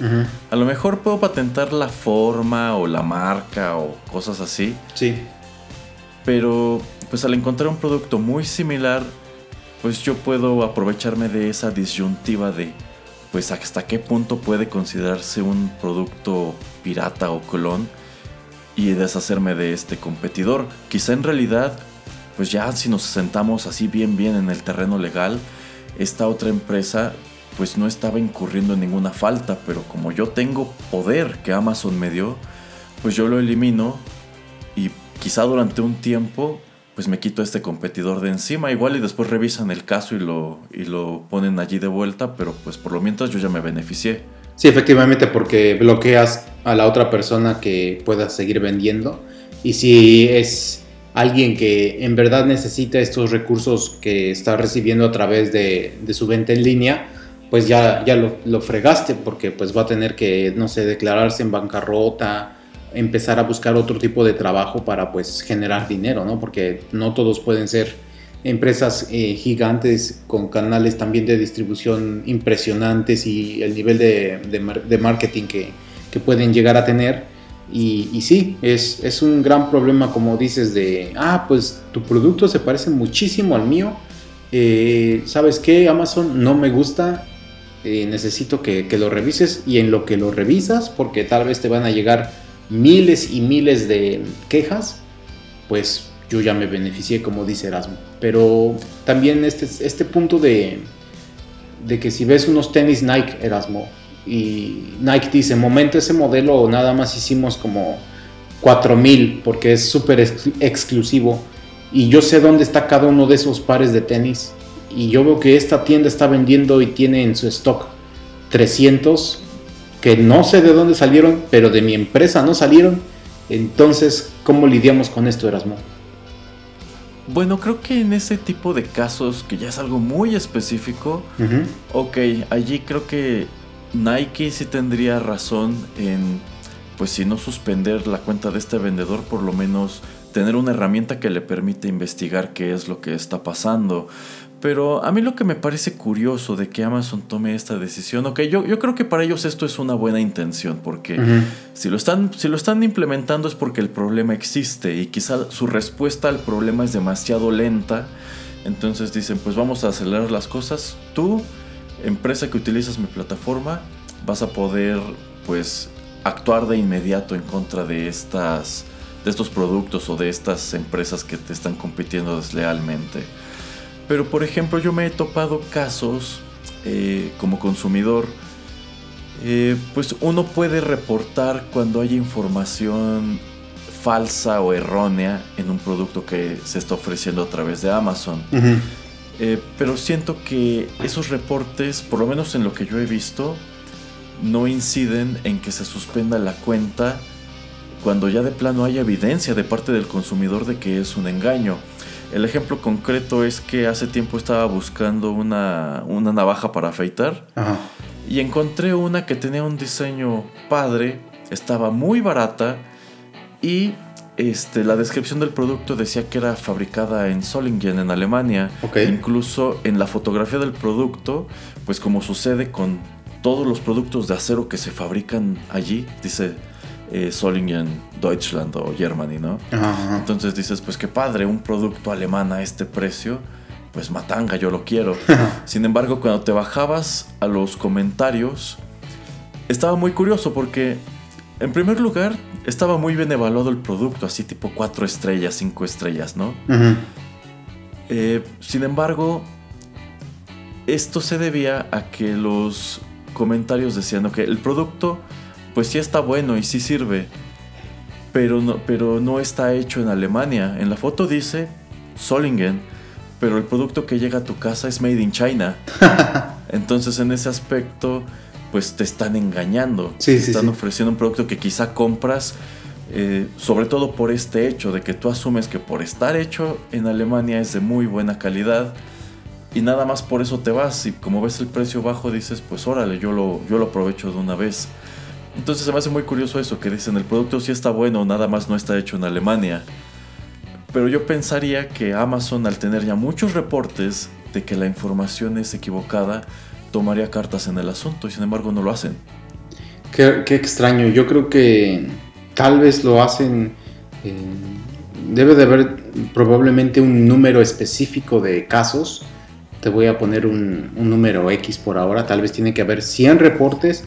A lo mejor puedo patentar la forma o la marca o cosas así. Sí. Pero pues al encontrar un producto muy similar, pues yo puedo aprovecharme de esa disyuntiva de pues hasta qué punto puede considerarse un producto pirata o clon y deshacerme de este competidor. Quizá en realidad, pues ya si nos sentamos así bien bien en el terreno legal, esta otra empresa pues no estaba incurriendo en ninguna falta, pero como yo tengo poder que Amazon me dio, pues yo lo elimino y quizá durante un tiempo pues me quito a este competidor de encima igual y después revisan el caso y lo, y lo ponen allí de vuelta, pero pues por lo mientras yo ya me beneficié. Sí, efectivamente, porque bloqueas a la otra persona que pueda seguir vendiendo. Y si es alguien que en verdad necesita estos recursos que está recibiendo a través de, su venta en línea, pues ya, ya lo, fregaste porque pues va a tener que, no sé, declararse en bancarrota, empezar a buscar otro tipo de trabajo para pues generar dinero, ¿no? Porque no todos pueden ser empresas eh, gigantes con canales también de distribución impresionantes y el nivel de, marketing que, que pueden llegar a tener y, sí, es, un gran problema como dices de, ah, pues tu producto se parece muchísimo al mío. Eh, ¿Sabes qué, Amazon? No me gusta. Eh, necesito que, que, lo revises y en lo que lo revisas, porque tal vez te van a llegar miles y miles de quejas, pues yo ya me beneficié, como dice Erasmo. Pero también este, este punto de, de que si ves unos tenis Nike, Erasmo, y Nike dice, momento ese modelo nada más hicimos como 4000 porque es súper exclusivo y yo sé dónde está cada uno de esos pares de tenis y yo veo que esta tienda está vendiendo y tiene en su stock 300 que no sé de dónde salieron, pero de mi empresa no salieron. Entonces, ¿cómo lidiamos con esto, Erasmo? Bueno, creo que en ese tipo de casos, que ya es algo muy específico, ok, allí creo que Nike sí tendría razón en, pues si no suspender la cuenta de este vendedor, por lo menos tener una herramienta que le permite investigar qué es lo que está pasando. Pero a mí lo que me parece curioso de que Amazon tome esta decisión, ok, yo, yo creo que para ellos esto es una buena intención, porque si, lo están, si lo están implementando es porque el problema existe y quizá su respuesta al problema es demasiado lenta. Entonces dicen, pues vamos a acelerar las cosas. Tú, empresa que utilizas mi plataforma, vas a poder pues actuar de inmediato en contra de estas de estos productos o de estas empresas que te están compitiendo deslealmente. Pero por ejemplo yo me he topado casos eh, como consumidor, eh, pues uno puede reportar cuando hay información falsa o errónea en un producto que se está ofreciendo a través de Amazon. Eh, pero siento que esos reportes, por lo menos en lo que yo he visto, no inciden en que se suspenda la cuenta cuando ya de plano hay evidencia de parte del consumidor de que es un engaño. El ejemplo concreto es que hace tiempo estaba buscando una, navaja para afeitar y encontré una que tenía un diseño padre, estaba muy barata y este, la descripción del producto decía que era fabricada en Solingen, en Alemania. Incluso en la fotografía del producto, pues como sucede con todos los productos de acero que se fabrican allí, dice eh, Solingen, Deutschland o Germany, ¿no? Entonces dices, pues qué padre, un producto alemán a este precio, pues matanga, yo lo quiero. Sin embargo, cuando te bajabas a los comentarios, estaba muy curioso porque, en primer lugar, estaba muy bien evaluado el producto, así tipo 4 estrellas, 5 estrellas, ¿no? Eh, sin embargo, esto se debía a que los comentarios decían, que el producto pues sí está bueno y sí sirve, pero no, pero no está hecho en Alemania. En la foto dice Solingen, pero el producto que llega a tu casa es made in China. Entonces en ese aspecto, pues te están engañando. te están ofreciendo un producto que quizá compras, eh, sobre todo por este hecho de que tú asumes que por estar hecho en Alemania es de muy buena calidad. Y nada más por eso te vas y como ves el precio bajo dices, pues órale, yo lo, yo lo aprovecho de una vez. Entonces se me hace muy curioso eso, que dicen el producto sí está bueno, nada más no está hecho en Alemania. Pero yo pensaría que Amazon al tener ya muchos reportes de que la información es equivocada, tomaría cartas en el asunto y sin embargo no lo hacen. Qué, extraño, yo creo que tal vez lo hacen... Eh, debe de haber probablemente un número específico de casos. Te voy a poner un, número X por ahora. Tal vez tiene que haber 100 reportes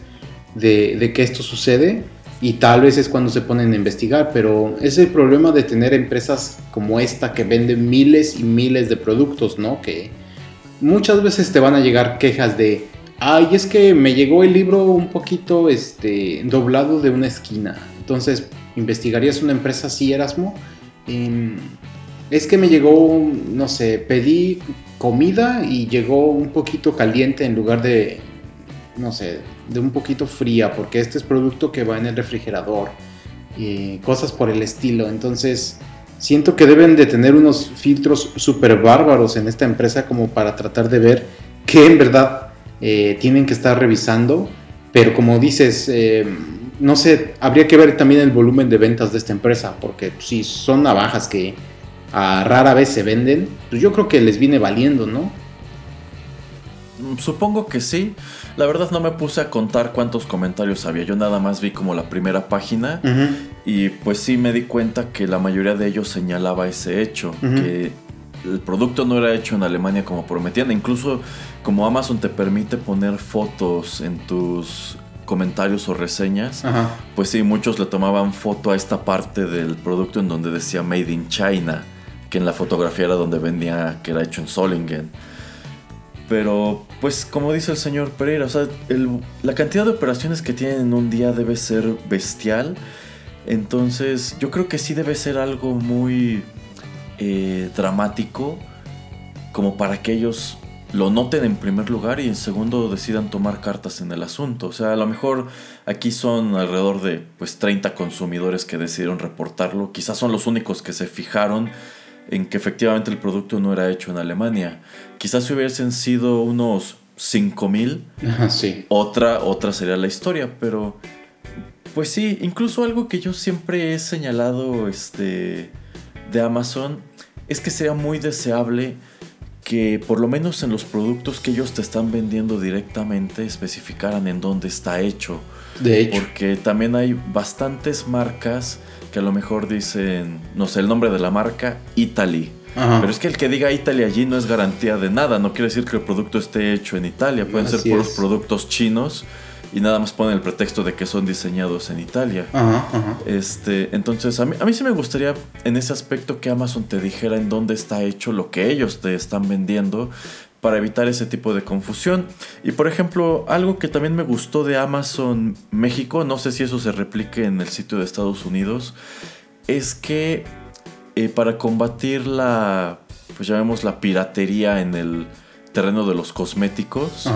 de, que esto sucede y tal vez es cuando se ponen a investigar, pero es el problema de tener empresas como esta que venden miles y miles de productos, ¿no? Que muchas veces te van a llegar quejas de, ay, es que me llegó el libro un poquito este, doblado de una esquina. Entonces, ¿investigarías una empresa así, Erasmo? Em, es que me llegó, no sé, pedí comida y llegó un poquito caliente en lugar de, no sé, de un poquito fría, porque este es producto que va en el refrigerador y cosas por el estilo. Entonces, siento que deben de tener unos filtros súper bárbaros en esta empresa como para tratar de ver qué en verdad eh, tienen que estar revisando. Pero como dices, eh, no sé, habría que ver también el volumen de ventas de esta empresa, porque si son navajas que a rara vez se venden, pues yo creo que les viene valiendo, ¿no? Supongo que sí. La verdad no me puse a contar cuántos comentarios había. Yo nada más vi como la primera página y pues sí me di cuenta que la mayoría de ellos señalaba ese hecho, que el producto no era hecho en Alemania como prometían. Incluso como Amazon te permite poner fotos en tus comentarios o reseñas, pues sí, muchos le tomaban foto a esta parte del producto en donde decía Made in China, que en la fotografía era donde venía que era hecho en Solingen. Pero, pues, como dice el señor Pereira, o sea, la cantidad de operaciones que tienen en un día debe ser bestial. Entonces, yo creo que sí debe ser algo muy eh, dramático, como para que ellos lo noten en primer lugar y en segundo decidan tomar cartas en el asunto. O sea, a lo mejor aquí son alrededor de pues 30 consumidores que decidieron reportarlo. Quizás son los únicos que se fijaron en que efectivamente el producto no era hecho en Alemania. Quizás si hubiesen sido unos 5000, sí. otra, otra sería la historia, pero pues sí, incluso algo que yo siempre he señalado este, de Amazon es que sería muy deseable que por lo menos en los productos que ellos te están vendiendo directamente especificaran en dónde está hecho. De hecho. Porque también hay bastantes marcas que a lo mejor dicen, no sé, el nombre de la marca, Italy. Pero es que el que diga Italy allí no es garantía de nada, no quiere decir que el producto esté hecho en Italia, pueden ser puros productos chinos y nada más ponen el pretexto de que son diseñados en Italia. Este, entonces, a mí, a mí sí me gustaría en ese aspecto que Amazon te dijera en dónde está hecho lo que ellos te están vendiendo para evitar ese tipo de confusión. Y por ejemplo, algo que también me gustó de Amazon México, no sé si eso se replique en el sitio de Estados Unidos, es que eh, para combatir la, pues llamemos la piratería en el terreno de los cosméticos,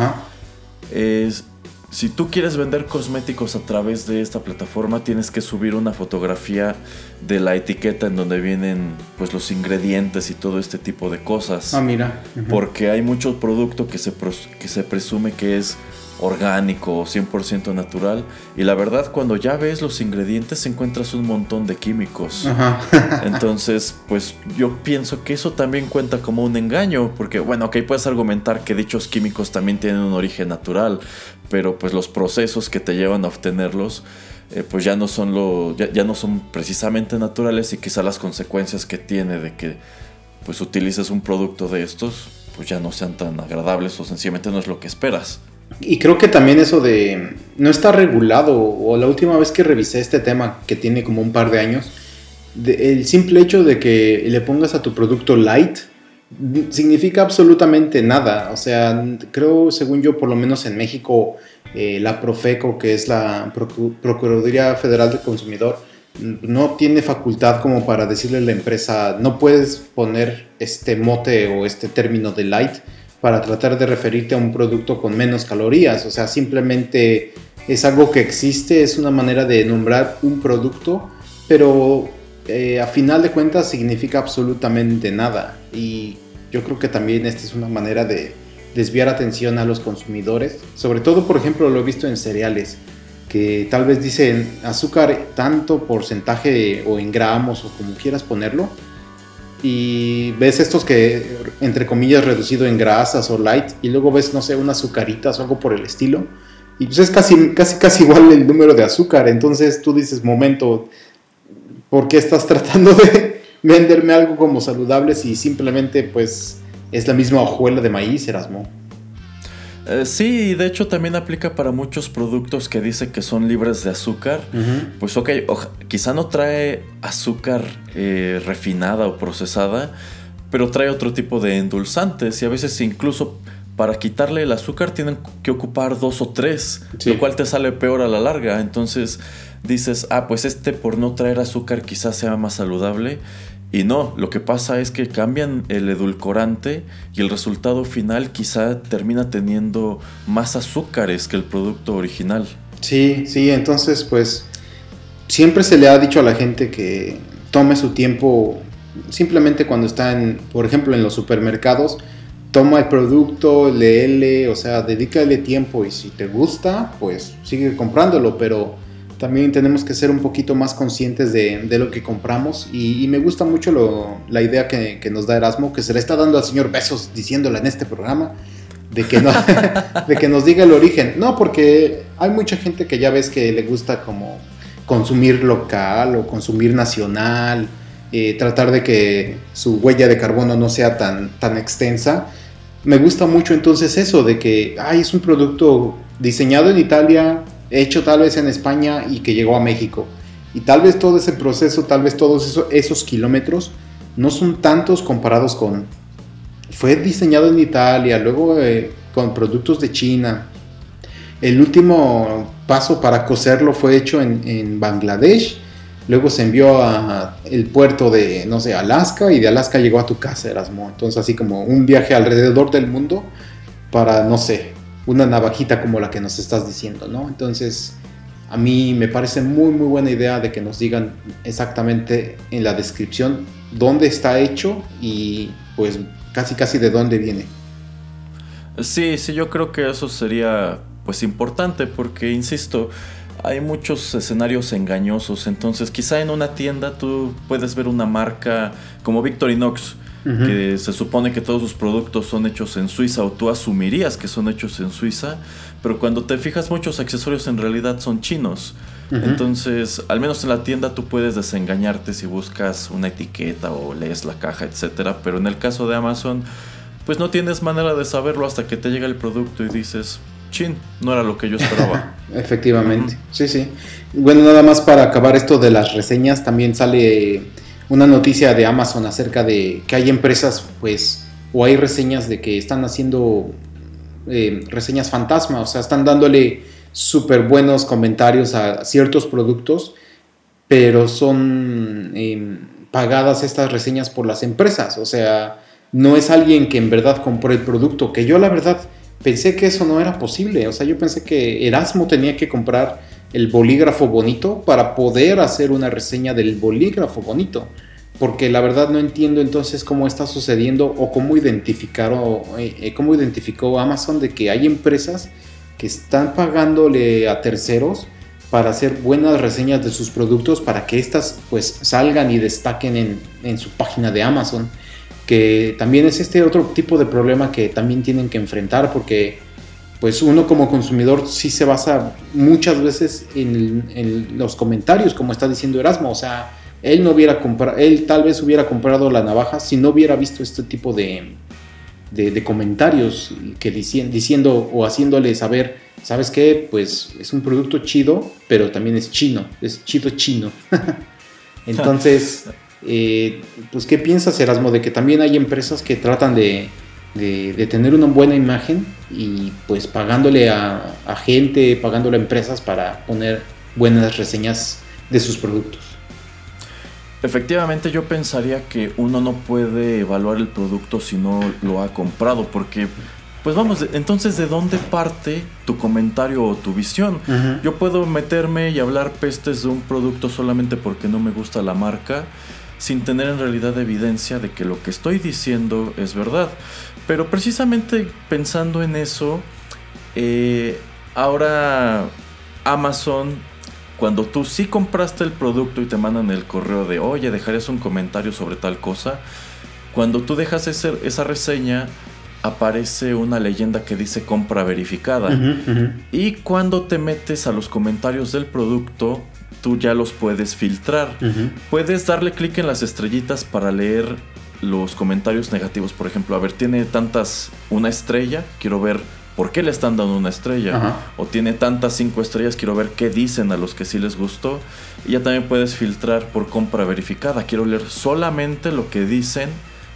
es si tú quieres vender cosméticos a través de esta plataforma, tienes que subir una fotografía de la etiqueta en donde vienen pues los ingredientes y todo este tipo de cosas. Ah, mira. Porque hay mucho producto que se, que se presume que es orgánico o 100% natural. Y la verdad, cuando ya ves los ingredientes, encuentras un montón de químicos. Entonces, pues yo pienso que eso también cuenta como un engaño, porque bueno, ok, puedes argumentar que dichos químicos también tienen un origen natural, pero pues los procesos que te llevan a obtenerlos. Eh, pues ya no son lo ya, no son precisamente naturales y quizá las consecuencias que tiene de que pues utilices un producto de estos pues ya no sean tan agradables o sencillamente no es lo que esperas. Y creo que también eso de no está regulado, o la última vez que revisé este tema, que tiene como un par de años, el simple hecho de que le pongas a tu producto light significa absolutamente nada. O sea, creo, según yo, por lo menos en México, eh, la Profeco, que es la Procuraduría Federal del Consumidor, no tiene facultad como para decirle a la empresa, no puedes poner este mote o este término de light para tratar de referirte a un producto con menos calorías. O sea, simplemente es algo que existe, es una manera de nombrar un producto, pero eh, a final de cuentas significa absolutamente nada. Y yo creo que también esta es una manera de desviar atención a los consumidores. Sobre todo, por ejemplo, lo he visto en cereales, que tal vez dicen azúcar tanto porcentaje o en gramos o como quieras ponerlo y ves estos que, entre comillas, reducido en grasas o light, y luego ves, no sé, unas azucaritas o algo por el estilo, y pues es casi, casi, casi igual el número de azúcar, entonces tú dices, momento, ¿por qué estás tratando de venderme algo como saludable si simplemente, pues, es la misma hojuela de maíz, Erasmo? Eh, sí, de hecho también aplica para muchos productos que dice que son libres de azúcar. Pues ok, quizá no trae azúcar eh, refinada o procesada, pero trae otro tipo de endulzantes y a veces incluso para quitarle el azúcar tienen que ocupar dos o tres, lo cual te sale peor a la larga. Entonces dices, ah, pues este por no traer azúcar quizás sea más saludable y no, lo que pasa es que cambian el edulcorante y el resultado final quizá termina teniendo más azúcares que el producto original. Sí, sí, entonces pues siempre se le ha dicho a la gente que tome su tiempo simplemente cuando está en, por ejemplo, en los supermercados, toma el producto, léele, o sea, dedícale tiempo y si te gusta, pues sigue comprándolo, pero también tenemos que ser un poquito más conscientes de, lo que compramos y, me gusta mucho la idea que, nos da Erasmo, que se le está dando al señor Besos diciéndola en este programa, de que, no, de que nos diga el origen. No, porque hay mucha gente que ya ves que le gusta como consumir local o consumir nacional, eh, tratar de que su huella de carbono no sea tan, tan extensa. Me gusta mucho entonces eso, de que ay, es un producto diseñado en Italia, hecho tal vez en España y que llegó a México. Y tal vez todo ese proceso, tal vez todos esos, kilómetros no son tantos comparados con... Fue diseñado en Italia, luego eh, con productos de China. El último paso para coserlo fue hecho en, Bangladesh. Luego se envió a el puerto de, no sé, Alaska y de Alaska llegó a tu casa, Erasmo. Entonces así como un viaje alrededor del mundo para, no sé, una navajita como la que nos estás diciendo, ¿no? Entonces, a mí me parece muy muy buena idea de que nos digan exactamente en la descripción dónde está hecho y pues casi casi de dónde viene. Sí, sí, yo creo que eso sería pues importante porque, insisto, hay muchos escenarios engañosos, entonces quizá en una tienda tú puedes ver una marca como Victorinox, que se supone que todos sus productos son hechos en Suiza o tú asumirías que son hechos en Suiza, pero cuando te fijas muchos accesorios en realidad son chinos. Entonces, al menos en la tienda tú puedes desengañarte si buscas una etiqueta o lees la caja, etcétera, pero en el caso de Amazon, pues no tienes manera de saberlo hasta que te llega el producto y dices, chin, no era lo que yo esperaba. Efectivamente, sí, sí. Bueno, nada más para acabar esto de las reseñas, también sale una noticia de Amazon acerca de que hay empresas, pues, o hay reseñas de que están haciendo eh, reseñas fantasma, o sea, están dándole súper buenos comentarios a ciertos productos, pero son em, pagadas estas reseñas por las empresas, o sea, no es alguien que en verdad compró el producto, que yo la verdad pensé que eso no era posible, o sea, yo pensé que Erasmo tenía que comprar el bolígrafo bonito para poder hacer una reseña del bolígrafo bonito. Porque la verdad no entiendo entonces cómo está sucediendo o cómo identificaron, eh, eh, cómo identificó Amazon de que hay empresas que están pagándole a terceros para hacer buenas reseñas de sus productos para que éstas pues salgan y destaquen en, en su página de Amazon que también es este otro tipo de problema que también tienen que enfrentar porque pues uno como consumidor sí se basa muchas veces en, los comentarios, como está diciendo Erasmo, o sea, él no hubiera comprado, él tal vez hubiera comprado la navaja si no hubiera visto este tipo de, de, comentarios que diciendo, diciendo o haciéndole saber, ¿sabes qué? Pues es un producto chido, pero también es chino, es chido chino. Entonces, eh, pues, ¿qué piensas, Erasmo, de que también hay empresas que tratan de, tener una buena imagen y pues pagándole a, gente, pagándole a empresas para poner buenas reseñas de sus productos? Efectivamente yo pensaría que uno no puede evaluar el producto si no lo ha comprado, porque pues vamos, entonces ¿de dónde parte tu comentario o tu visión? Yo puedo meterme y hablar pestes de un producto solamente porque no me gusta la marca sin tener en realidad evidencia de que lo que estoy diciendo es verdad. Pero precisamente pensando en eso, eh, ahora Amazon, cuando tú sí compraste el producto y te mandan el correo de, oye, dejarías un comentario sobre tal cosa, cuando tú dejas esa reseña, aparece una leyenda que dice compra verificada. Y cuando te metes a los comentarios del producto, tú ya los puedes filtrar. Puedes darle clic en las estrellitas para leer los comentarios negativos. Por ejemplo, a ver, tiene tantas una estrella, quiero ver por qué le están dando una estrella. O tiene tantas cinco estrellas, quiero ver qué dicen a los que sí les gustó. Y ya también puedes filtrar por compra verificada. Quiero leer solamente lo que dicen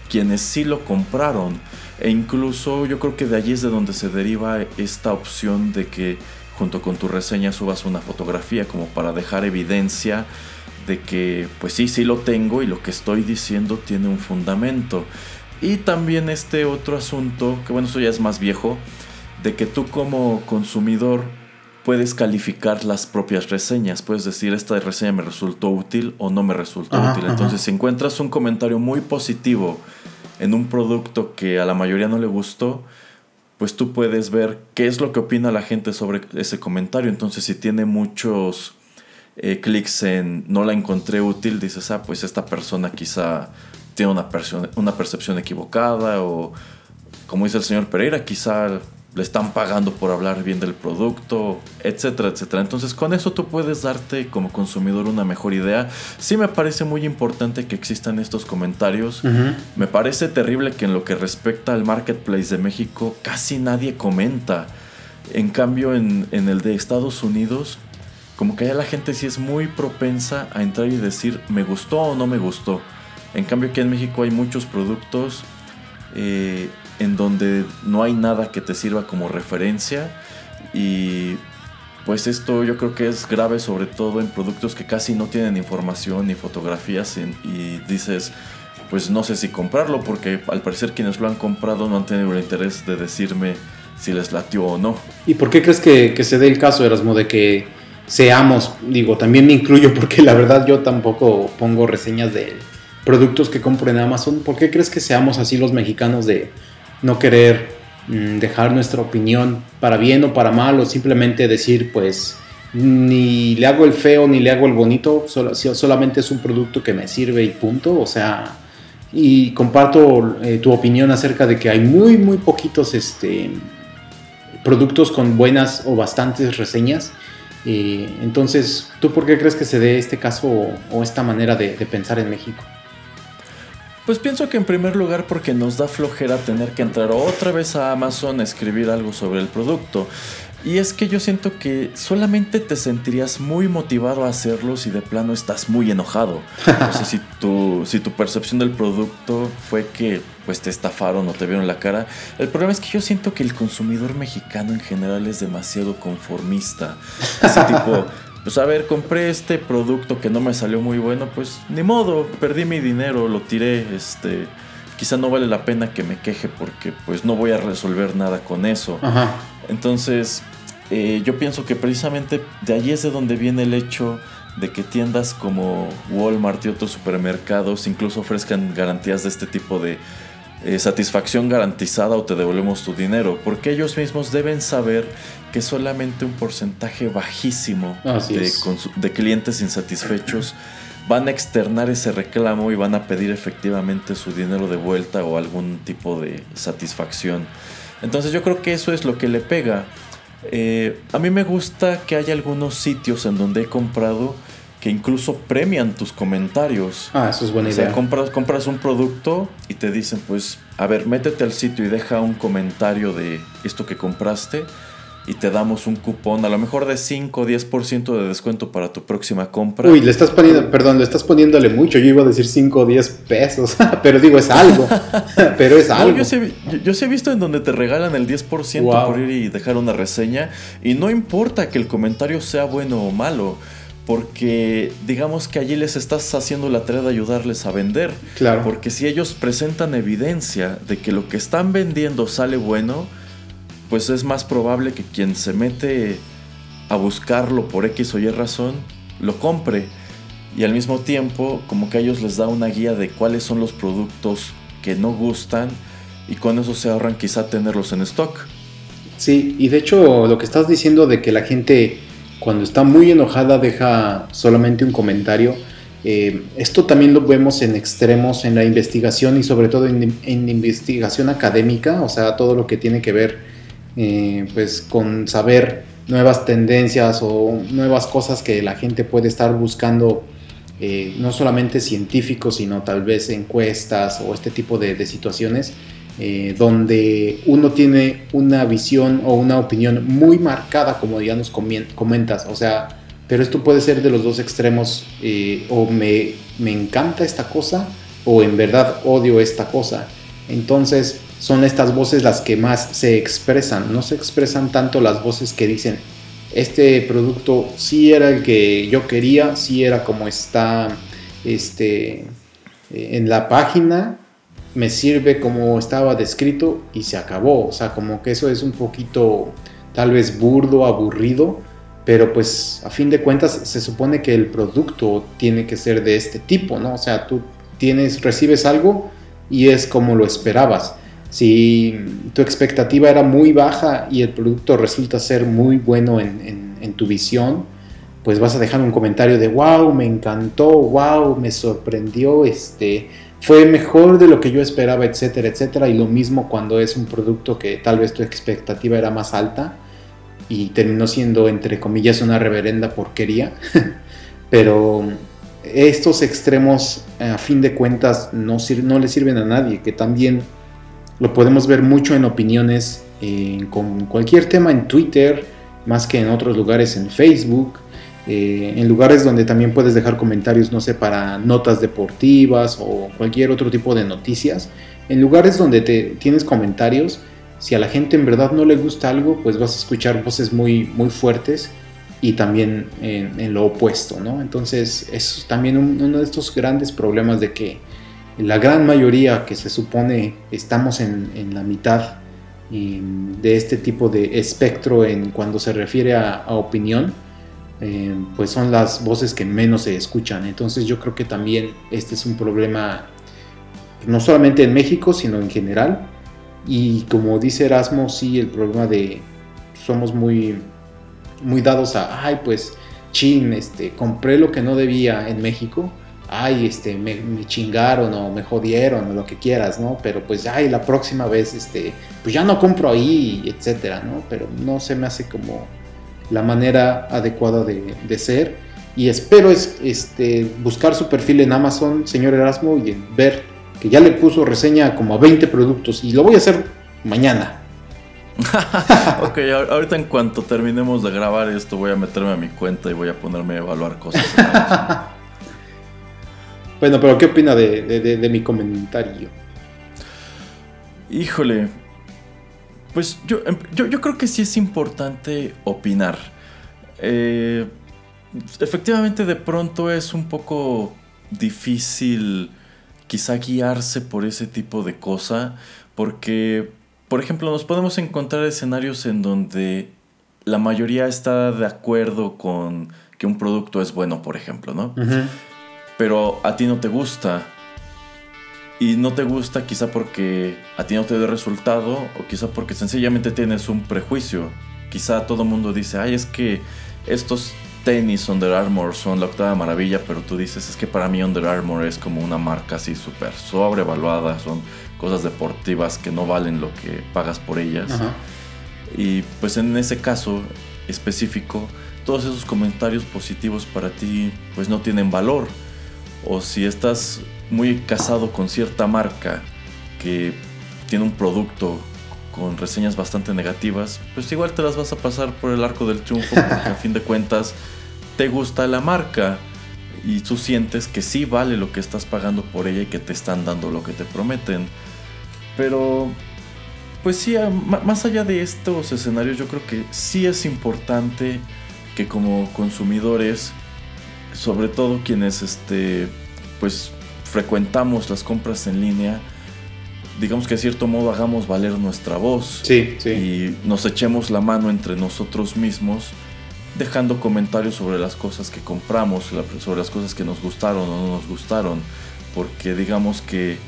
quienes sí lo compraron. E incluso yo creo que de allí es de donde se deriva esta opción de que junto con tu reseña subas una fotografía como para dejar evidencia de que pues sí, sí lo tengo y lo que estoy diciendo tiene un fundamento. Y también este otro asunto, que bueno, eso ya es más viejo, de que tú como consumidor puedes calificar las propias reseñas. Puedes decir, esta reseña me resultó útil o no me resultó útil. Entonces, si encuentras un comentario muy positivo en un producto que a la mayoría no le gustó, pues tú puedes ver qué es lo que opina la gente sobre ese comentario. Entonces, si tiene muchos eh, clics en no la encontré útil, dices, ah, pues esta persona quizá tiene una, una percepción equivocada o, como dice el señor Pereira, quizá le están pagando por hablar bien del producto, etcétera, etcétera. Entonces con eso tú puedes darte como consumidor una mejor idea. Sí me parece muy importante que existan estos comentarios. Me parece terrible que en lo que respecta al Marketplace de México casi nadie comenta. En cambio en, el de Estados Unidos, como que allá la gente sí es muy propensa a entrar y decir me gustó o no me gustó. En cambio aquí en México hay muchos productos. Eh, en donde no hay nada que te sirva como referencia y pues esto yo creo que es grave sobre todo en productos que casi no tienen información ni fotografías y, dices pues no sé si comprarlo porque al parecer quienes lo han comprado no han tenido el interés de decirme si les latió o no. ¿Y por qué crees que, se dé el caso, Erasmo, de que seamos, digo, también me incluyo porque la verdad yo tampoco pongo reseñas de productos que compro en Amazon. ¿Por qué crees que seamos así los mexicanos de no querer mm, dejar nuestra opinión para bien o para mal o simplemente decir pues ni le hago el feo ni le hago el bonito, solamente es un producto que me sirve y punto, o sea, y comparto eh, tu opinión acerca de que hay muy muy poquitos este productos con buenas o bastantes reseñas. Eh, entonces, ¿tú por qué crees que se dé este caso o, esta manera de, de pensar en México? Pues pienso que en primer lugar porque nos da flojera tener que entrar otra vez a Amazon a escribir algo sobre el producto. Y es que yo siento que solamente te sentirías muy motivado a hacerlo si de plano estás muy enojado. O sea, si tu, si tu percepción del producto fue que pues te estafaron o te vieron la cara. El problema es que yo siento que el consumidor mexicano en general es demasiado conformista. Ese tipo, pues a ver, compré este producto que no me salió muy bueno, pues ni modo, perdí mi dinero, lo tiré, este quizá no vale la pena que me queje porque pues no voy a resolver nada con eso. Entonces, eh, yo pienso que precisamente de allí es de donde viene el hecho de que tiendas como Walmart y otros supermercados incluso ofrezcan garantías de este tipo de eh, satisfacción garantizada o te devolvemos tu dinero, porque ellos mismos deben saber que solamente un porcentaje bajísimo de, de, clientes insatisfechos van a externar ese reclamo y van a pedir efectivamente su dinero de vuelta o algún tipo de satisfacción. Entonces yo creo que eso es lo que le pega. Eh, a mí me gusta que haya algunos sitios en donde he comprado que incluso premian tus comentarios. Ah, eso es buena idea. compras, compras un producto y te dicen, pues, a ver, métete al sitio y deja un comentario de esto que compraste y te damos un cupón, a lo mejor de 5 o 10% de descuento para tu próxima compra. Uy, le estás poniendo, perdón, le estás poniéndole mucho. Yo iba a decir 5 o 10 pesos, pero digo, es algo. pero es algo. yo, sí, he visto en donde te regalan el 10% por ir y dejar una reseña. Y no importa que el comentario sea bueno o malo. Porque digamos que allí les estás haciendo la tarea de ayudarles a vender. Claro. Porque si ellos presentan evidencia de que lo que están vendiendo sale bueno, pues es más probable que quien se mete a buscarlo por X o Y razón, lo compre. Y al mismo tiempo, como que a ellos les da una guía de cuáles son los productos que no gustan y con eso se ahorran quizá tenerlos en stock. Sí, y de hecho lo que estás diciendo de que la gente cuando está muy enojada deja solamente un comentario, eh, esto también lo vemos en extremos en la investigación y sobre todo en, en investigación académica, o sea, todo lo que tiene que ver eh, pues con saber nuevas tendencias o nuevas cosas que la gente puede estar buscando, eh, no solamente científicos, sino tal vez encuestas o este tipo de, situaciones, eh, donde uno tiene una visión o una opinión muy marcada, como ya nos comentas, o sea, pero esto puede ser de los dos extremos, o me, me encanta esta cosa, o en verdad odio esta cosa. Entonces, son estas voces las que más se expresan. No se expresan tanto las voces que dicen, este producto sí era el que yo quería, sí era como está este, en la página, me sirve como estaba descrito y se acabó. O sea, como que eso es un poquito tal vez burdo, aburrido, pero pues a fin de cuentas se supone que el producto tiene que ser de este tipo, ¿no? O sea, tú tienes, recibes algo y es como lo esperabas. Si tu expectativa era muy baja y el producto resulta ser muy bueno en, tu visión, pues vas a dejar un comentario de wow, me encantó, wow, me sorprendió, este, fue mejor de lo que yo esperaba, etcétera, etcétera. Y lo mismo cuando es un producto que tal vez tu expectativa era más alta y terminó siendo, entre comillas, una reverenda porquería. Pero estos extremos, a fin de cuentas, no, no le sirven a nadie, que también lo podemos ver mucho en opiniones con cualquier tema en Twitter, más que en otros lugares en Facebook, eh, en lugares donde también puedes dejar comentarios, no sé, para notas deportivas o cualquier otro tipo de noticias. En lugares donde te, tienes comentarios, si a la gente en verdad no le gusta algo, pues vas a escuchar voces muy, muy fuertes y también en, lo opuesto, ¿no? Entonces es también uno de estos grandes problemas de que la gran mayoría que se supone estamos en, la mitad de este tipo de espectro en cuando se refiere a, opinión, eh, pues son las voces que menos se escuchan. Entonces yo creo que también este es un problema no solamente en México, sino en general. Y como dice Erasmo, sí, el problema de somos muy, muy dados a, ay, pues, chin, este, compré lo que no debía en México, ay, este, me, chingaron o me jodieron o lo que quieras, ¿no? Pero pues, ay, la próxima vez, este, pues ya no compro ahí, etcétera, ¿no? Pero no se me hace como la manera adecuada de, de ser. Y espero es, este, buscar su perfil en Amazon, señor Erasmo, y ver que ya le puso reseña como a 20 productos y lo voy a hacer mañana. ok, ahorita en cuanto terminemos de grabar esto voy a meterme a mi cuenta y voy a ponerme a evaluar cosas. bueno, pero ¿qué opina de, mi comentario? Híjole, pues em, yo, yo, creo que sí es importante opinar. Eh, efectivamente de pronto es un poco difícil quizá guiarse por ese tipo de cosa, porque, por ejemplo, nos podemos encontrar escenarios en donde la mayoría está de acuerdo con que un producto es bueno, por ejemplo, ¿no? Pero a ti no te gusta. Y no te gusta quizá porque a ti no te dé resultado o quizá porque sencillamente tienes un prejuicio. Quizá todo el mundo dice, ay, es que estos tenis Under Armour son la octava maravilla, pero tú dices, es que para mí Under Armour es como una marca así súper sobrevaluada, son cosas deportivas que no valen lo que pagas por ellas. Y pues en ese caso específico, todos esos comentarios positivos para ti pues no tienen valor. O si estás muy casado con cierta marca que tiene un producto con reseñas bastante negativas, pues igual te las vas a pasar por el arco del triunfo porque a fin de cuentas te gusta la marca y tú sientes que sí vale lo que estás pagando por ella y que te están dando lo que te prometen. Pero, pues sí, más allá de estos escenarios, yo creo que sí es importante que como consumidores, sobre todo quienes este, pues frecuentamos las compras en línea, digamos que de cierto modo hagamos valer nuestra voz. Sí, sí. y nos echemos la mano entre nosotros mismos dejando comentarios sobre las cosas que compramos, sobre las cosas que nos gustaron o no nos gustaron, porque digamos que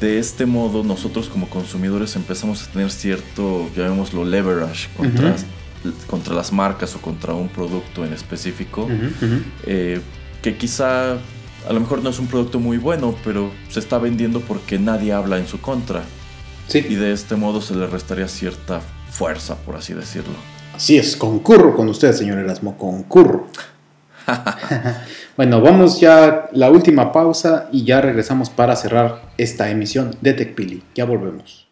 de este modo nosotros como consumidores empezamos a tener cierto, llamémoslo leverage contra, contra las marcas o contra un producto en específico, eh, que quizá a lo mejor no es un producto muy bueno, pero se está vendiendo porque nadie habla en su contra. Y de este modo se le restaría cierta fuerza, por así decirlo. Así es, concurro con usted, señor Erasmo, concurro. bueno, vamos ya la última pausa y ya regresamos para cerrar esta emisión de TechPili. Ya volvemos.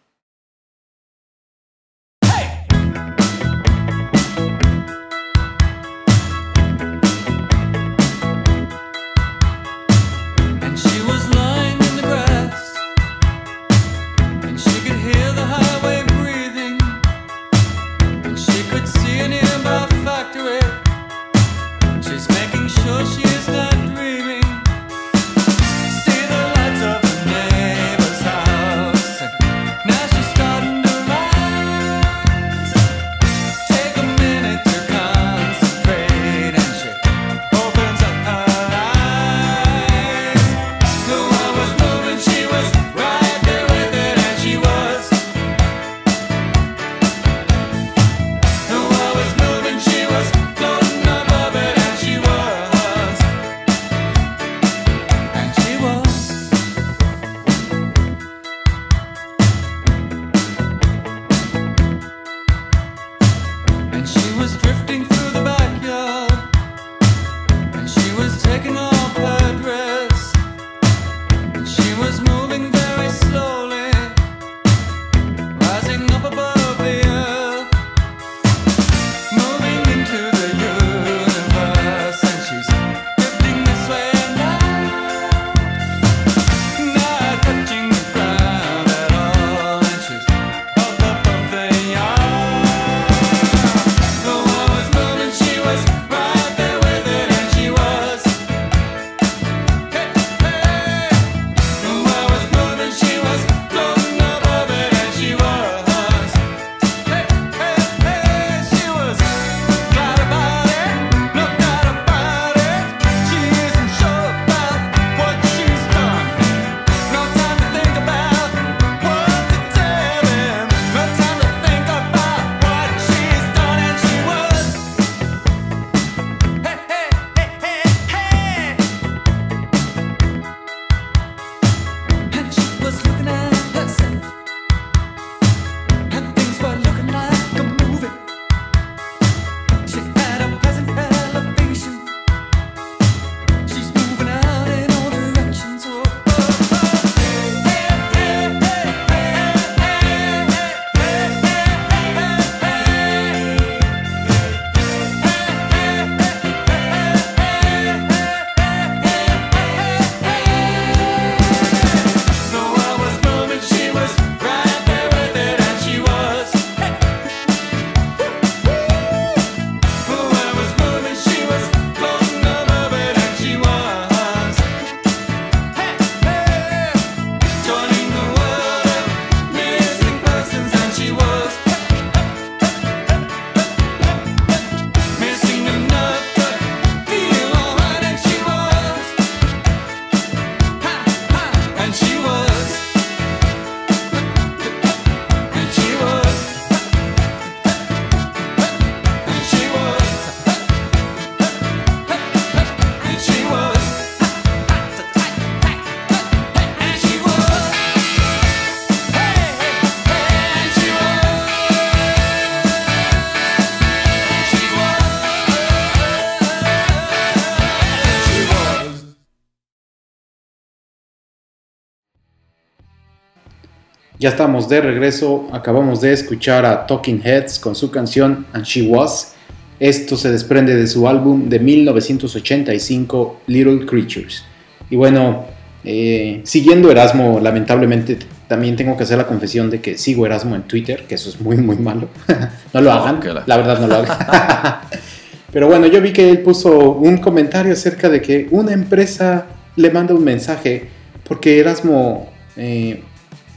Ya estamos de regreso, acabamos de escuchar a Talking Heads con su canción And She Was. Esto se desprende de su álbum de 1985, Little Creatures. Y bueno, eh, siguiendo Erasmo, lamentablemente también tengo que hacer la confesión de que sigo Erasmo en Twitter, que eso es muy, muy malo. no lo hagan, la verdad no lo hagan. Pero bueno, yo vi que él puso un comentario acerca de que una empresa le manda un mensaje porque Erasmo eh,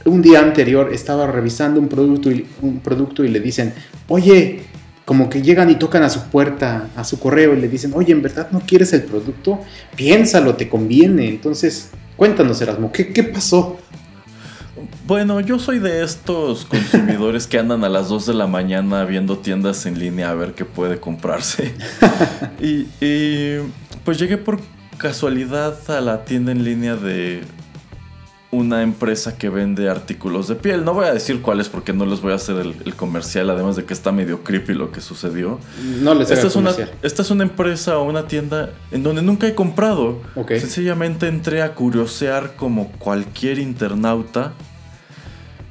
un día anterior estaba revisando un producto, y, un producto y le dicen, oye, como que llegan y tocan a su puerta, a su correo y le dicen, oye, ¿en verdad no quieres el producto? Piénsalo, te conviene. Entonces, cuéntanos, Erasmo, ¿qué, qué pasó? Bueno, yo soy de estos consumidores que andan a las 2 de la mañana viendo tiendas en línea a ver qué puede comprarse. y, y pues llegué por casualidad a la tienda en línea de una empresa que vende artículos de piel. No voy a decir cuáles porque no les voy a hacer el, comercial, además de que está medio creepy lo que sucedió. No les esta es una Esta es una empresa o una tienda en donde nunca he comprado. Sencillamente entré a curiosear como cualquier internauta.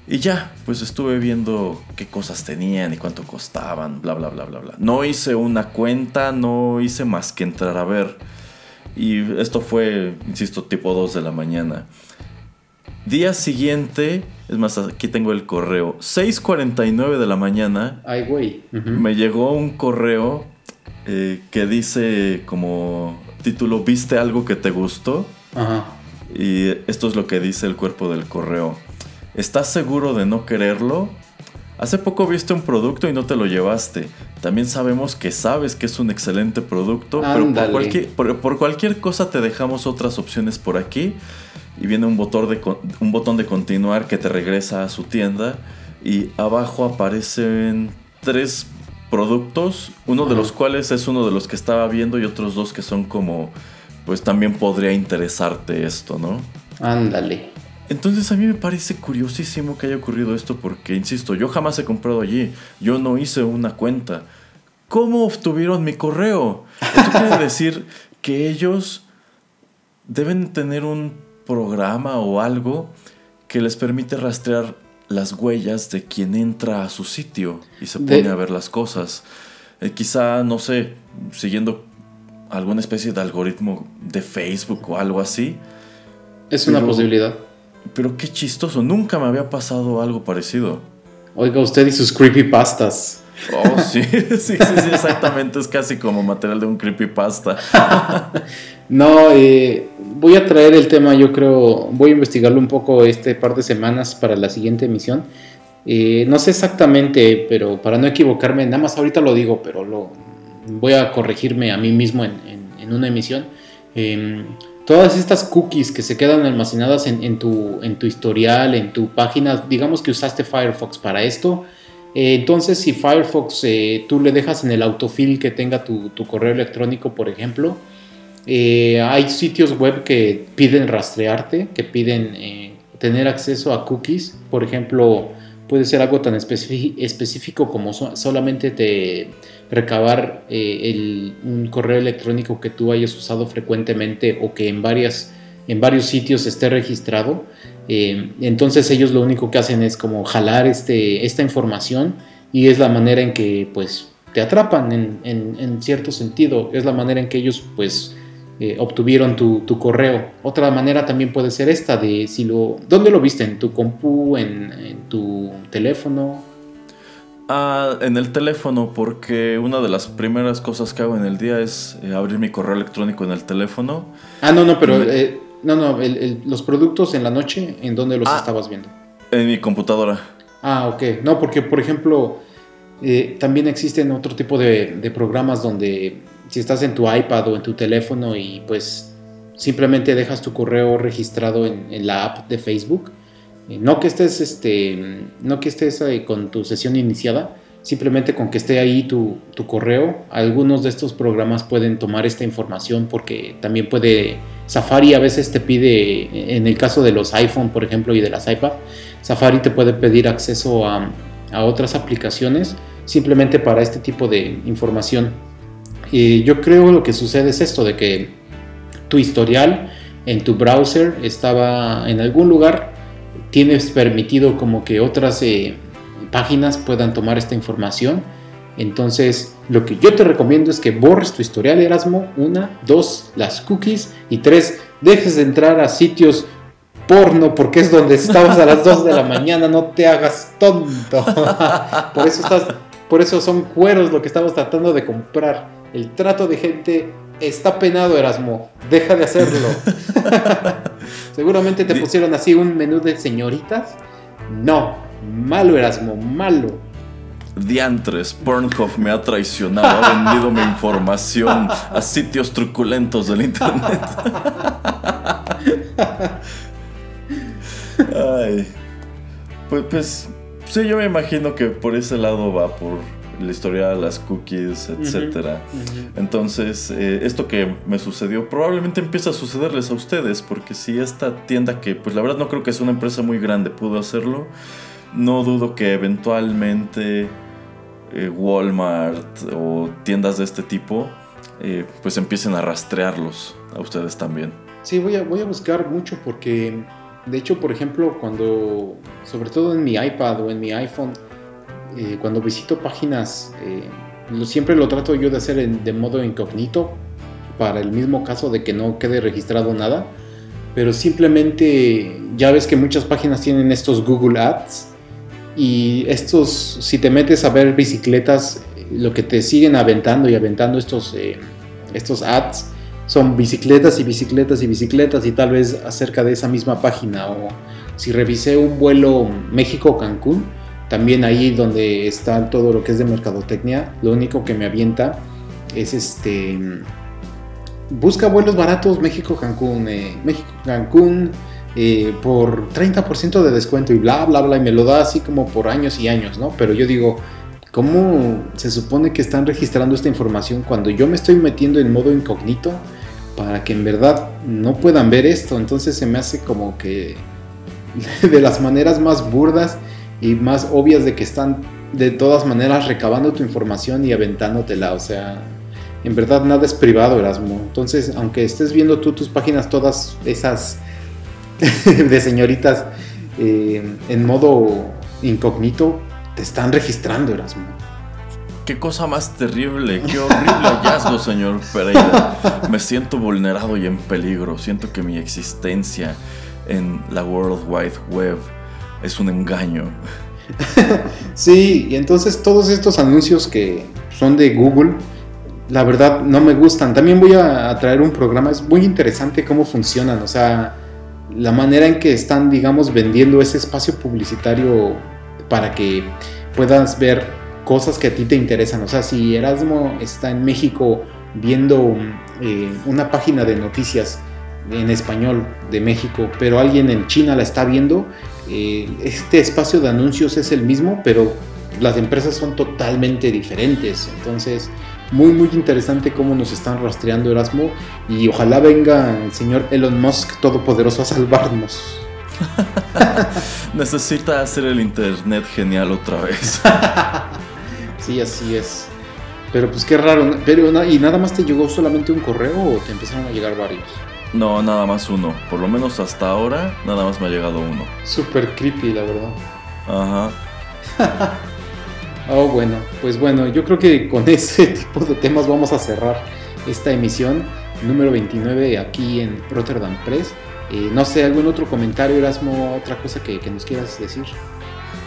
Y ya, pues estuve viendo qué cosas tenían y cuánto costaban, bla, bla, bla, bla, bla. No hice una cuenta, no hice más que entrar a ver. Y esto fue, insisto, tipo 2 de la mañana. Día siguiente, es más, aquí tengo el correo, 6.49 de la mañana. Ay, güey. Me llegó un correo eh, que dice como título, ¿viste algo que te gustó? Ajá. Y esto es lo que dice el cuerpo del correo. ¿Estás seguro de no quererlo? Hace poco viste un producto y no te lo llevaste. También sabemos que sabes que es un excelente producto, pero por cualquier, por cualquier cosa te dejamos otras opciones por aquí y viene un botón, de, un botón de continuar que te regresa a su tienda y abajo aparecen tres productos, uno de los cuales es uno de los que estaba viendo y otros dos que son como, pues también podría interesarte esto, ¿no? Ándale. Entonces a mí me parece curiosísimo que haya ocurrido esto porque, insisto, yo jamás he comprado allí, yo no hice una cuenta. ¿Cómo obtuvieron mi correo? Esto quiere decir que ellos deben tener un programa o algo que les permite rastrear las huellas de quien entra a su sitio y se pone a ver las cosas. Eh, quizá, no sé, siguiendo alguna especie de algoritmo de Facebook o algo así. Es una posibilidad. Pero qué chistoso, nunca me había pasado algo parecido. Oiga, usted y sus creepypastas. Oh, sí, sí, sí, sí, exactamente. Es casi como material de un creepypasta. no, eh, voy a traer el tema, yo creo, voy a investigarlo un poco este par de semanas para la siguiente emisión. Eh, no sé exactamente, pero para no equivocarme, nada más ahorita lo digo, pero lo, voy a corregirme a mí mismo en, una emisión. Em, todas estas cookies que se quedan almacenadas en, tu, historial, en tu página, digamos que usaste Firefox para esto, eh, entonces, si Firefox tú le dejas en el autofill que tenga tu, correo electrónico, por ejemplo, eh, hay sitios web que piden rastrearte, que piden tener acceso a cookies. Por ejemplo, puede ser algo tan específico como solamente te recabar un correo electrónico que tú hayas usado frecuentemente o que en varias en varios sitios esté registrado. Eh, entonces ellos lo único que hacen es como jalar este, esta información y es la manera en que pues te atrapan en, cierto sentido. Es la manera en que ellos pues eh, obtuvieron tu, correo. Otra manera también puede ser esta de si lo... ¿Dónde lo viste? ¿En tu compu? ¿En, tu teléfono? Ah, en el teléfono, porque una de las primeras cosas que hago en el día es eh, abrir mi correo electrónico en el teléfono. Ah, no, no, pero no, no, los productos en la noche, ¿en dónde los ah, estabas viendo? En mi computadora. Ah, ok. No, porque por ejemplo, eh, también existen otro tipo de, programas donde si estás en tu iPad o en tu teléfono y pues simplemente dejas tu correo registrado en, la app de Facebook, eh, no que estés, este, no que estés eh, con tu sesión iniciada, simplemente con que esté ahí tu, tu, correo, algunos de estos programas pueden tomar esta información porque también puede Safari a veces te pide, en el caso de los iPhone, por ejemplo, y de las iPad, Safari te puede pedir acceso a, otras aplicaciones simplemente para este tipo de información. Yo creo lo que sucede es esto, de que tu historial en tu browser estaba en algún lugar, tienes permitido como que otras eh, páginas puedan tomar esta información. Entonces, lo que yo te recomiendo es que borres tu historial Erasmo, una, dos, las cookies y tres, dejes de entrar a sitios porno porque es donde estabas a las 2 de la mañana, no te hagas tonto. por eso estás por eso son cueros lo que estamos tratando de comprar. El trato de gente está penado, Erasmo. Deja de hacerlo. Seguramente te pusieron así un menú de señoritas. No, malo, Erasmo, malo. Diantres, Pornhub me ha traicionado, ha vendido mi información a sitios truculentos del internet. Ay. Pues, pues Sí, yo me imagino que por ese lado va, por la historia de las cookies, etc. Entonces, eh, esto que me sucedió probablemente empieza a sucederles a ustedes, porque si esta tienda que, pues la verdad no creo que sea una empresa muy grande, pudo hacerlo, no dudo que eventualmente eh, Walmart o tiendas de este tipo, eh, pues empiecen a rastrearlos a ustedes también. Sí, voy a, voy a buscar mucho porque de hecho, por ejemplo, cuando, sobre todo en mi iPad o en mi iPhone, eh, cuando visito páginas, eh, siempre lo trato yo de hacer de modo incógnito, para el mismo caso de que no quede registrado nada. Pero simplemente ya ves que muchas páginas tienen estos Google Ads y estos, si te metes a ver bicicletas, lo que te siguen aventando y aventando estos, eh, estos ads son bicicletas y bicicletas y bicicletas y tal vez acerca de esa misma página o si revisé un vuelo México-Cancún, también ahí donde está todo lo que es de mercadotecnia, lo único que me avienta es este busca vuelos baratos México-Cancún, eh, México-Cancún eh, por 30% de descuento y bla bla bla y me lo da así como por años y años, ¿no? Pero yo digo, ¿cómo se supone que están registrando esta información cuando yo me estoy metiendo en modo incógnito? Para que en verdad no puedan ver esto. Entonces se me hace como que de las maneras más burdas y más obvias de que están de todas maneras recabando tu información y aventándotela. O sea, en verdad nada es privado, Erasmo. Entonces, aunque estés viendo tú tus páginas todas esas de señoritas eh, en modo incógnito, te están registrando, Erasmo. Qué cosa más terrible, qué horrible hallazgo, señor Pereira. Me siento vulnerado y en peligro. Siento que mi existencia en la World Wide Web es un engaño. Sí, y entonces todos estos anuncios que son de Google, la verdad no me gustan. También voy a traer un programa, es muy interesante cómo funcionan, o sea, la manera en que están, digamos, vendiendo ese espacio publicitario para que puedas ver cosas que a ti te interesan. O sea, si Erasmo está en México viendo eh, una página de noticias en español de México, pero alguien en China la está viendo, eh, este espacio de anuncios es el mismo, pero las empresas son totalmente diferentes. Entonces, muy, muy interesante cómo nos están rastreando Erasmo y ojalá venga el señor Elon Musk todopoderoso a salvarnos. Necesita hacer el Internet genial otra vez. Sí, así es. Pero pues qué raro. Pero, ¿Y nada más te llegó solamente un correo o te empezaron a llegar varios? No, nada más uno. Por lo menos hasta ahora, nada más me ha llegado uno. Súper creepy, la verdad. Ajá. oh, bueno. Pues bueno, yo creo que con ese tipo de temas vamos a cerrar esta emisión número 29 aquí en Rotterdam Press. Eh, no sé, algún otro comentario, Erasmo, otra cosa que, que nos quieras decir.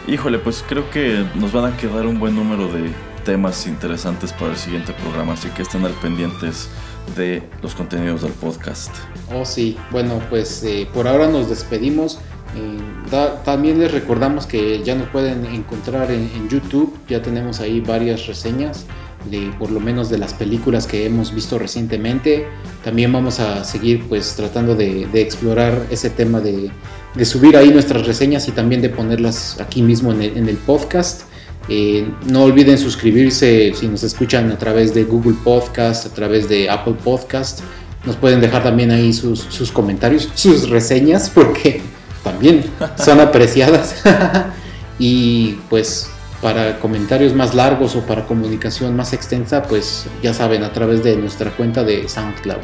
Híjole, pues creo que nos van a quedar un buen número de temas interesantes para el siguiente programa, así que estén al pendientes de los contenidos del podcast. Oh, sí, bueno, pues eh, por ahora nos despedimos. Eh, también les recordamos que ya nos pueden encontrar en, YouTube, ya tenemos ahí varias reseñas de por lo menos de las películas que hemos visto recientemente. También vamos a seguir pues tratando de explorar ese tema de de subir ahí nuestras reseñas y también de ponerlas aquí mismo en el, podcast. Eh, no olviden suscribirse si nos escuchan a través de Google Podcast, a través de Apple Podcast. Nos pueden dejar también ahí sus, sus comentarios, sus reseñas, porque también son apreciadas. y pues para comentarios más largos o para comunicación más extensa, pues ya saben, a través de nuestra cuenta de SoundCloud.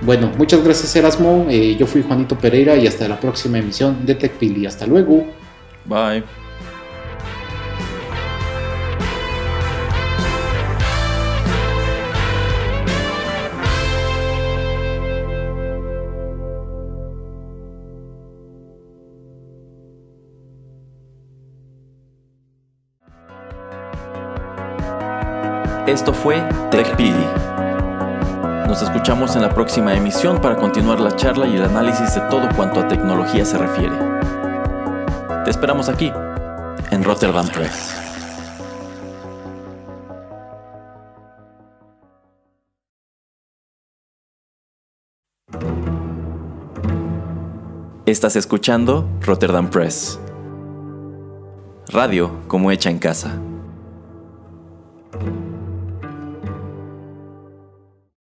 Bueno, muchas gracias Erasmo, eh, yo fui Juanito Pereira y hasta la próxima emisión de TechPili. Hasta luego. Bye. Esto fue TechPili. Nos escuchamos en la próxima emisión para continuar la charla y el análisis de todo cuanto a tecnología se refiere. Te esperamos aquí, en Rotterdam Press. Estás escuchando Rotterdam Press. Radio como hecha en casa.